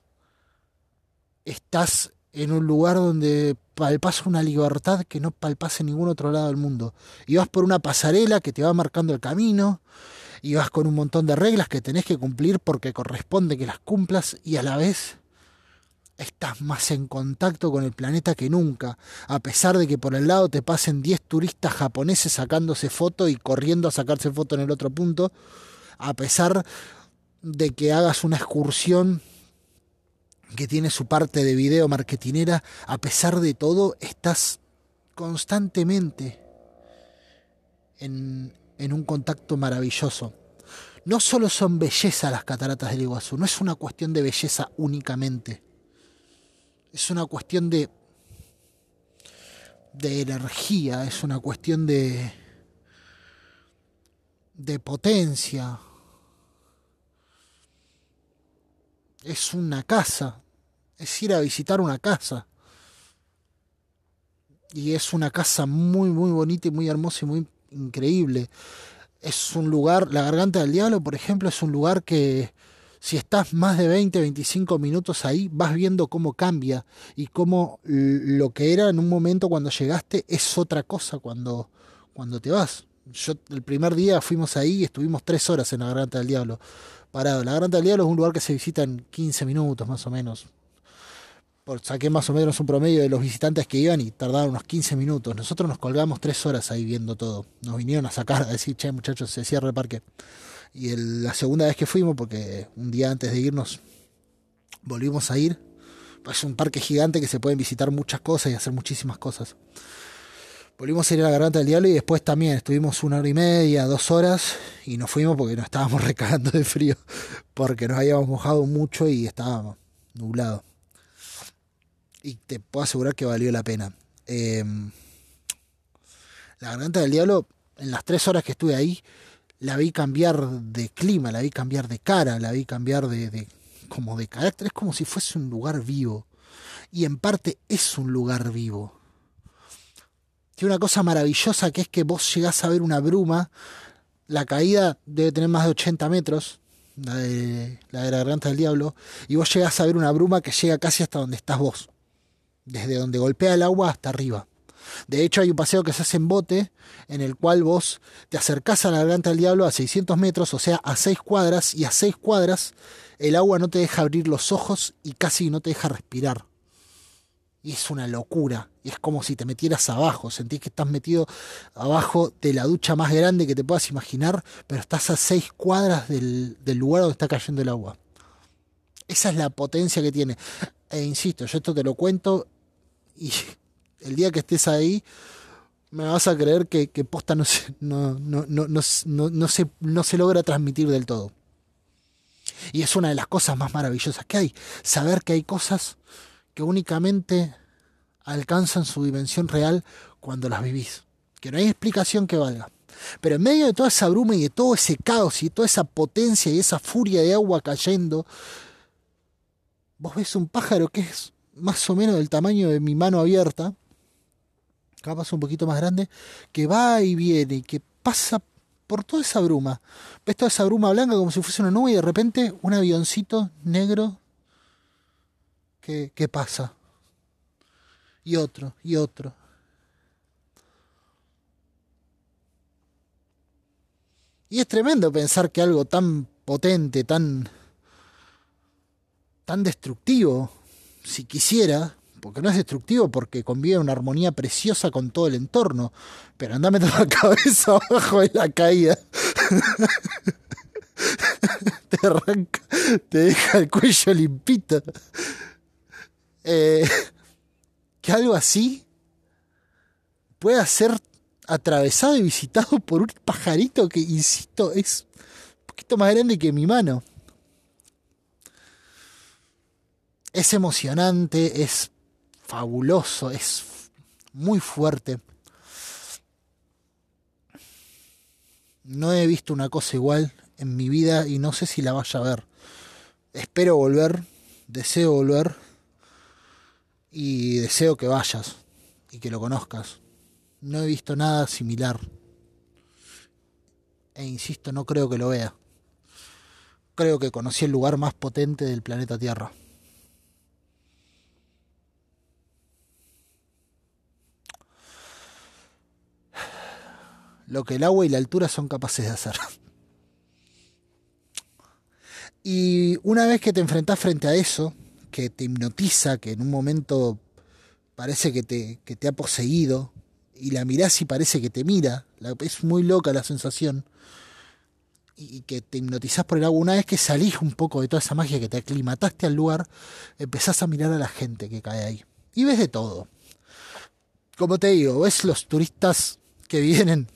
estás en un lugar donde palpas una libertad que no palpas en ningún otro lado del mundo. Y vas por una pasarela que te va marcando el camino, y vas con un montón de reglas que tenés que cumplir porque corresponde que las cumplas, y a la vez estás más en contacto con el planeta que nunca, a pesar de que por el lado te pasen 10 turistas japoneses sacándose foto y corriendo a sacarse foto en el otro punto, a pesar de que hagas una excursión que tiene su parte de video marketinera, a pesar de todo, estás constantemente en, en un contacto maravilloso. No solo son belleza las cataratas del Iguazú, no es una cuestión de belleza únicamente. Es una cuestión de de energía, es una cuestión de de potencia, es una casa, es ir a visitar una casa. Y es una casa muy, muy bonita y muy hermosa y muy increíble. Es un lugar, la garganta del diablo, por ejemplo, es un lugar que si estás más de 20, 25 minutos ahí, vas viendo cómo cambia y cómo lo que era en un momento cuando llegaste es otra cosa cuando, cuando te vas. Yo el primer día fuimos ahí y estuvimos tres horas en la garganta del diablo parado. La Garganta del Diablo es un lugar que se visita en 15 minutos más o menos. por, saqué más o menos un promedio de los visitantes que iban y tardaron unos 15 minutos. Nosotros nos colgamos tres horas ahí viendo todo. Nos vinieron a sacar, a decir, che muchachos, se cierra el parque. Y la segunda vez que fuimos, porque un día antes de irnos volvimos a ir, es un parque gigante que se pueden visitar muchas cosas y hacer muchísimas cosas. Volvimos a ir a la Garganta del Diablo y después también estuvimos una hora y media, dos horas y nos fuimos porque nos estábamos (laughs) recagando de frío, porque nos habíamos mojado mucho y estábamos nublado. Y te puedo asegurar que valió la pena. Em, la Garganta del Diablo, en las tres horas que estuve ahí, la vi cambiar de clima, la vi cambiar de cara, la vi cambiar de, de como de carácter, es como si fuese un lugar vivo. Y en parte es un lugar vivo tiene una cosa maravillosa que es que vos llegás a ver una bruma. La caída debe tener más de 80 metros, la de la, garganta del diablo, y vos llegás a ver una bruma que llega casi hasta donde estás vos, desde donde golpea el agua hasta arriba. De hecho, hay un paseo que se hace en bote, en el cual vos te acercás a la garganta del diablo a 600 metros, o sea, a 6 cuadras, y a 6 cuadras el agua no te deja abrir los ojos y casi no te deja respirar. Y es una locura. Y es como si te metieras abajo. Sentís que estás metido abajo de la ducha más grande que te puedas imaginar, pero estás a seis cuadras del, lugar donde está cayendo el agua. Esa es la potencia que tiene. E insisto, yo esto te lo cuento y (laughs) el día que estés ahí me vas a creer que, que posta no, no, no, no, se, no se logra transmitir del todo. Y es una de las cosas más maravillosas que hay. Saber que hay cosas que únicamente alcanzan su dimensión real cuando las vivís. Que no hay explicación que valga. Pero en medio de toda esa bruma y de todo ese caos y de toda esa potencia y esa furia de agua cayendo, vos ves un pájaro que es más o menos del tamaño de mi mano abierta, capaz un poquito más grande, que va y viene y que pasa por toda esa bruma. Ves toda esa bruma blanca como si fuese una nube y de repente un avioncito negro ¿Qué pasa. Y otro, y otro. Y es tremendo pensar que algo tan potente, tan, tan destructivo, si quisiera, porque no es destructivo, porque convive una armonía preciosa con todo el entorno, pero andame (laughs) toda la cabeza abajo de la caída. (laughs) te arranca, te deja el cuello limpito. Eh, (laughs) que algo así pueda ser atravesado y visitado por un pajarito que, insisto, es un poquito más grande que mi mano. Es emocionante, es fabuloso, es muy fuerte. No he visto una cosa igual en mi vida y no sé si la vaya a ver. Espero volver, deseo volver y deseo que vayas y que lo conozcas. No he visto nada similar. E insisto, no creo que lo vea. Creo que conocí el lugar más potente del planeta Tierra. Lo que el agua y la altura son capaces de hacer. Y una vez que te enfrentás frente a eso, que te hipnotiza, que en un momento parece que te, que te ha poseído, y la mirás y parece que te mira, es muy loca la sensación, y que te hipnotizás por el agua. Una vez que salís un poco de toda esa magia, que te aclimataste al lugar, empezás a mirar a la gente que cae ahí. Y ves de todo. Como te digo, ves los turistas que vienen.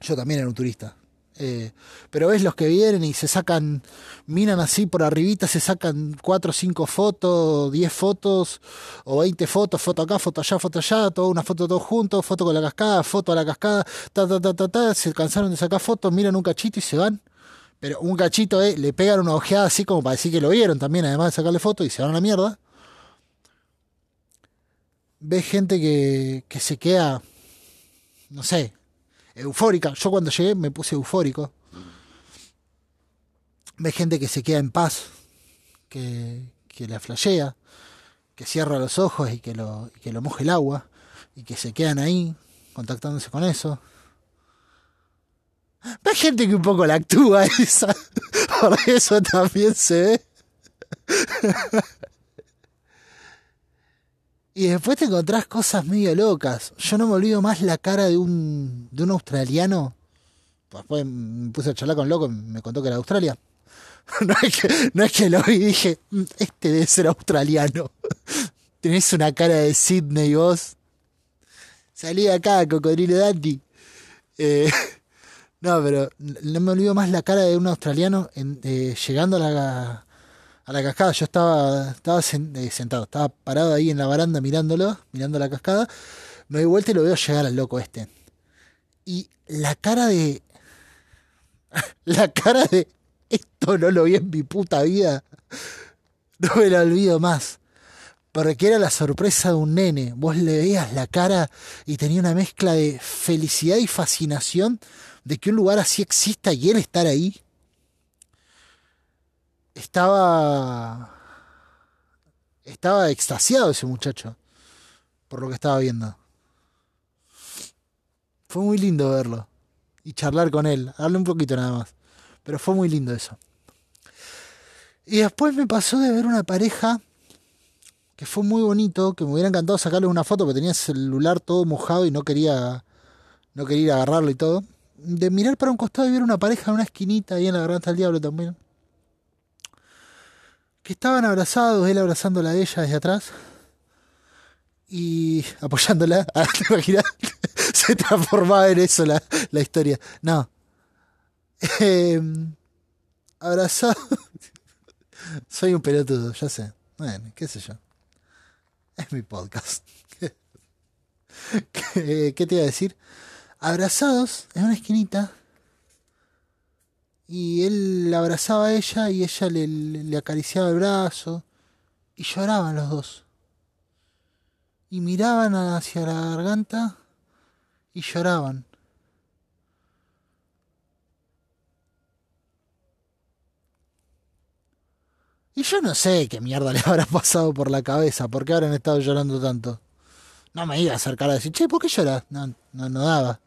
Yo también era un turista. Eh, pero ves los que vienen y se sacan, miran así por arribita, se sacan 4 o 5 fotos, 10 fotos o 20 fotos, foto acá, foto allá, foto allá, toda una foto todos juntos, foto con la cascada, foto a la cascada, ta, ta, ta, ta, ta, se cansaron de sacar fotos, miran un cachito y se van. Pero un cachito, eh, le pegan una ojeada así como para decir que lo vieron también, además de sacarle fotos y se van a la mierda. Ves gente que, que se queda, no sé, eufórica. Yo cuando llegué me puse eufórico. Ve gente que se queda en paz, que, que la flashea, que cierra los ojos y que lo, que lo moje el agua, y que se quedan ahí contactándose con eso. Ve gente que un poco la actúa (laughs) esa, por eso también se ve. Y después te encontrás cosas medio locas. Yo no me olvido más la cara de un, de un australiano. Después me puse a charlar con loco me contó que era de Australia. (laughs) No es, que, no es que lo vi y dije, "Mm, este debe ser australiano. (laughs) Tenés una cara de Sydney vos. Salí de acá, cocodrilo Dandy. Eh, (laughs) no, pero no me olvido más la cara de un australiano en- eh, llegando a la, a la cascada. Yo estaba, estaba eh, sentado, estaba parado ahí en la baranda mirándolo, mirando la cascada. Me doy vuelta y lo veo llegar al loco este. Y la cara de. (laughs) La cara de. Esto no lo vi en mi puta vida. No me la olvido más. Porque era la sorpresa de un nene. Vos le veías la cara y tenía una mezcla de felicidad y fascinación de que un lugar así exista y él estar ahí. Estaba. Estaba extasiado ese muchacho. Por lo que estaba viendo. Fue muy lindo verlo. Y charlar con él. Darle un poquito nada más. Pero fue muy lindo eso. Y después me pasó de ver una pareja que fue muy bonito, que me hubiera encantado sacarle una foto, porque tenía el celular todo mojado y no quería, no quería ir a agarrarlo y todo. De mirar para un costado y ver una pareja en una esquinita ahí en la garganta del diablo también. Que estaban abrazados, él abrazándola a ella desde atrás. Y (laughs) apoyándola. (laughs) Ah, ¿Te imaginas? (laughs) Se transformaba en eso la, la historia. No. Eh, abrazado. Soy un pelotudo, ya sé. Bueno, qué sé yo. Es mi podcast. ¿Qué, qué te iba a decir? Abrazados en una esquinita. Y él la abrazaba a ella y ella le, le- acariciaba el brazo. Y lloraban los dos. Y miraban hacia la garganta y lloraban. Y yo no sé qué mierda le habrá pasado por la cabeza, por qué habrán estado llorando tanto. No me iba a acercar a decir, che, ¿por qué lloras? No, no, no daba.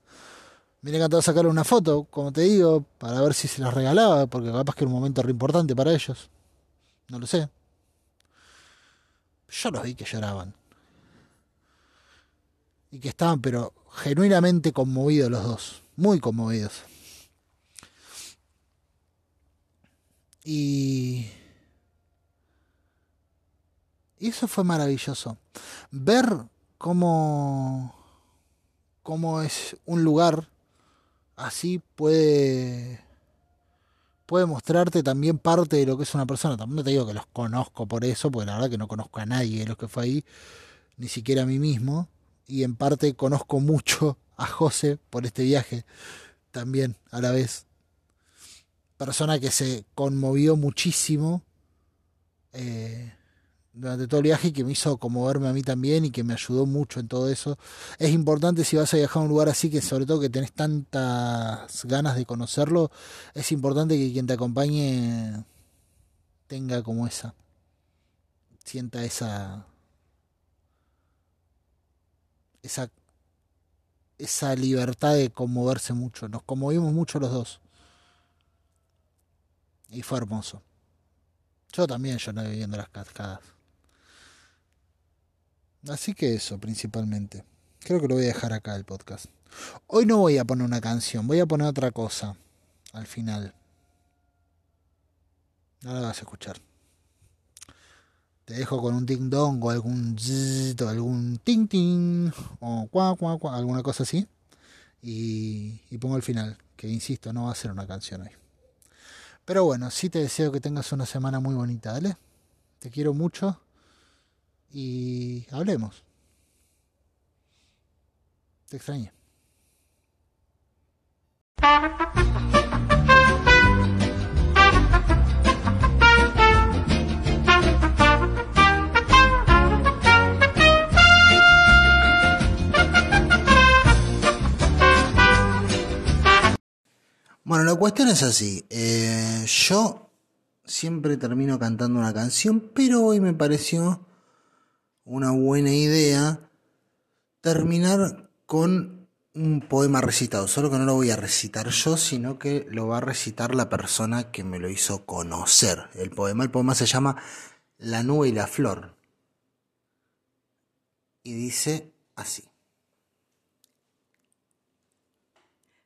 Me hubiera encantado sacarle una foto, como te digo, para ver si se las regalaba, porque capaz que era un momento re importante para ellos. No lo sé. Yo los vi que lloraban. Y que estaban, pero genuinamente conmovidos los dos. Muy conmovidos. Y... Y eso fue maravilloso. Ver cómo, cómo es un lugar así puede, puede mostrarte también parte de lo que es una persona. También te digo que los conozco por eso, porque la verdad que no conozco a nadie de los que fue ahí, ni siquiera a mí mismo. Y en parte conozco mucho (laughs) a José por este viaje también a la vez. Persona que se conmovió muchísimo. Eh, durante todo el viaje y que me hizo conmoverme a mí también y que me ayudó mucho en todo eso. Es importante si vas a viajar a un lugar así que sobre todo que tenés tantas ganas de conocerlo, es importante que quien te acompañe tenga como esa, sienta esa, esa, esa libertad de conmoverse mucho. Nos conmovimos mucho los dos. Y fue hermoso. Yo también lloré viendo las cascadas. Así que eso, principalmente. Creo que lo voy a dejar acá el podcast. Hoy no voy a poner una canción, voy a poner otra cosa al final. No la vas a escuchar. Te dejo con un ding dong o algún zzz, o algún ting ting o cuá, cuá, cuá, alguna cosa así. Y, y pongo el final, que insisto, no va a ser una canción hoy. Pero bueno, sí te deseo que tengas una semana muy bonita, ¿dale? Te quiero mucho y hablemos. Te extrañé. Bueno, la cuestión es así. Eh, yo siempre termino cantando una canción, pero hoy me pareció una buena idea terminar con un poema recitado. Solo que no lo voy a recitar yo, sino que lo va a recitar la persona que me lo hizo conocer. El poema, el poema se llama La nube y la flor. y dice así.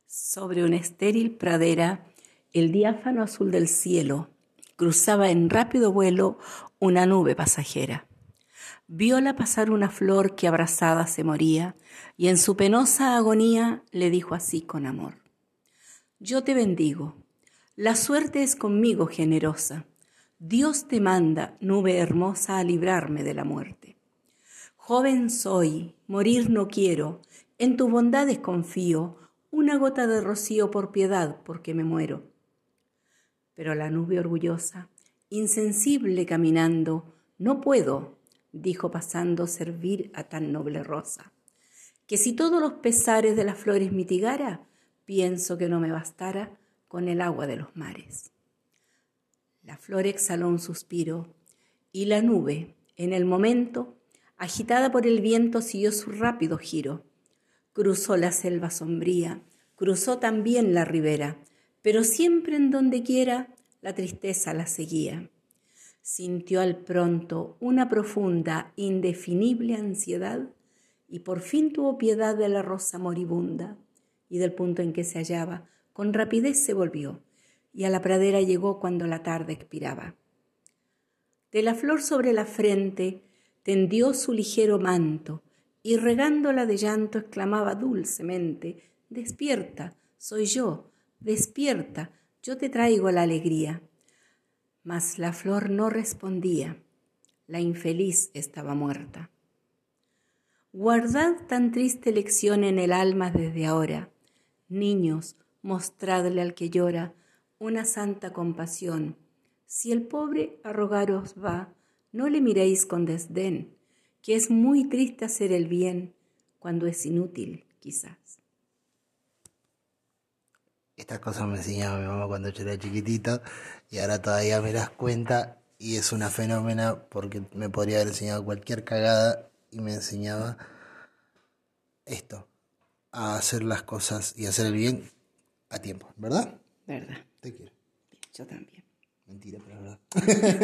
Sobre una estéril pradera, el diáfano azul del cielo cruzaba en rápido vuelo una nube pasajera. Viola pasar una flor que abrazada se moría, y en su penosa agonía le dijo así con amor. Yo te bendigo, la suerte es conmigo generosa, Dios te manda, nube hermosa, a librarme de la muerte. Joven soy, morir no quiero, en tu bondades confío, una gota de rocío por piedad, porque me muero. Pero la nube orgullosa, insensible caminando, no puedo, dijo pasando, servir a tan noble rosa, que si todos los pesares de las flores mitigara, pienso que no me bastara con el agua de los mares. La flor exhaló un suspiro y la nube, en el momento, agitada por el viento, siguió su rápido giro. Cruzó la selva sombría, cruzó también la ribera, pero siempre en donde quiera la tristeza la seguía sintió al pronto una profunda, indefinible ansiedad y por fin tuvo piedad de la rosa moribunda y del punto en que se hallaba, con rapidez se volvió y a la pradera llegó cuando la tarde expiraba. De la flor sobre la frente tendió su ligero manto y regándola de llanto exclamaba dulcemente Despierta, soy yo, despierta, yo te traigo la alegría. Mas la flor no respondía. La infeliz estaba muerta. Guardad tan triste lección en el alma desde ahora. Niños, mostradle al que llora una santa compasión. Si el pobre a rogaros va, no le miréis con desdén, que es muy triste hacer el bien cuando es inútil, quizás. Estas cosas me enseñaba mi mamá cuando yo era chiquitito y ahora todavía me das cuenta y es una fenómena porque me podría haber enseñado cualquier cagada y me enseñaba esto, a hacer las cosas y hacer el bien a tiempo, ¿verdad? Verdad. Te quiero. Yo también. Mentira, pero es verdad. (laughs)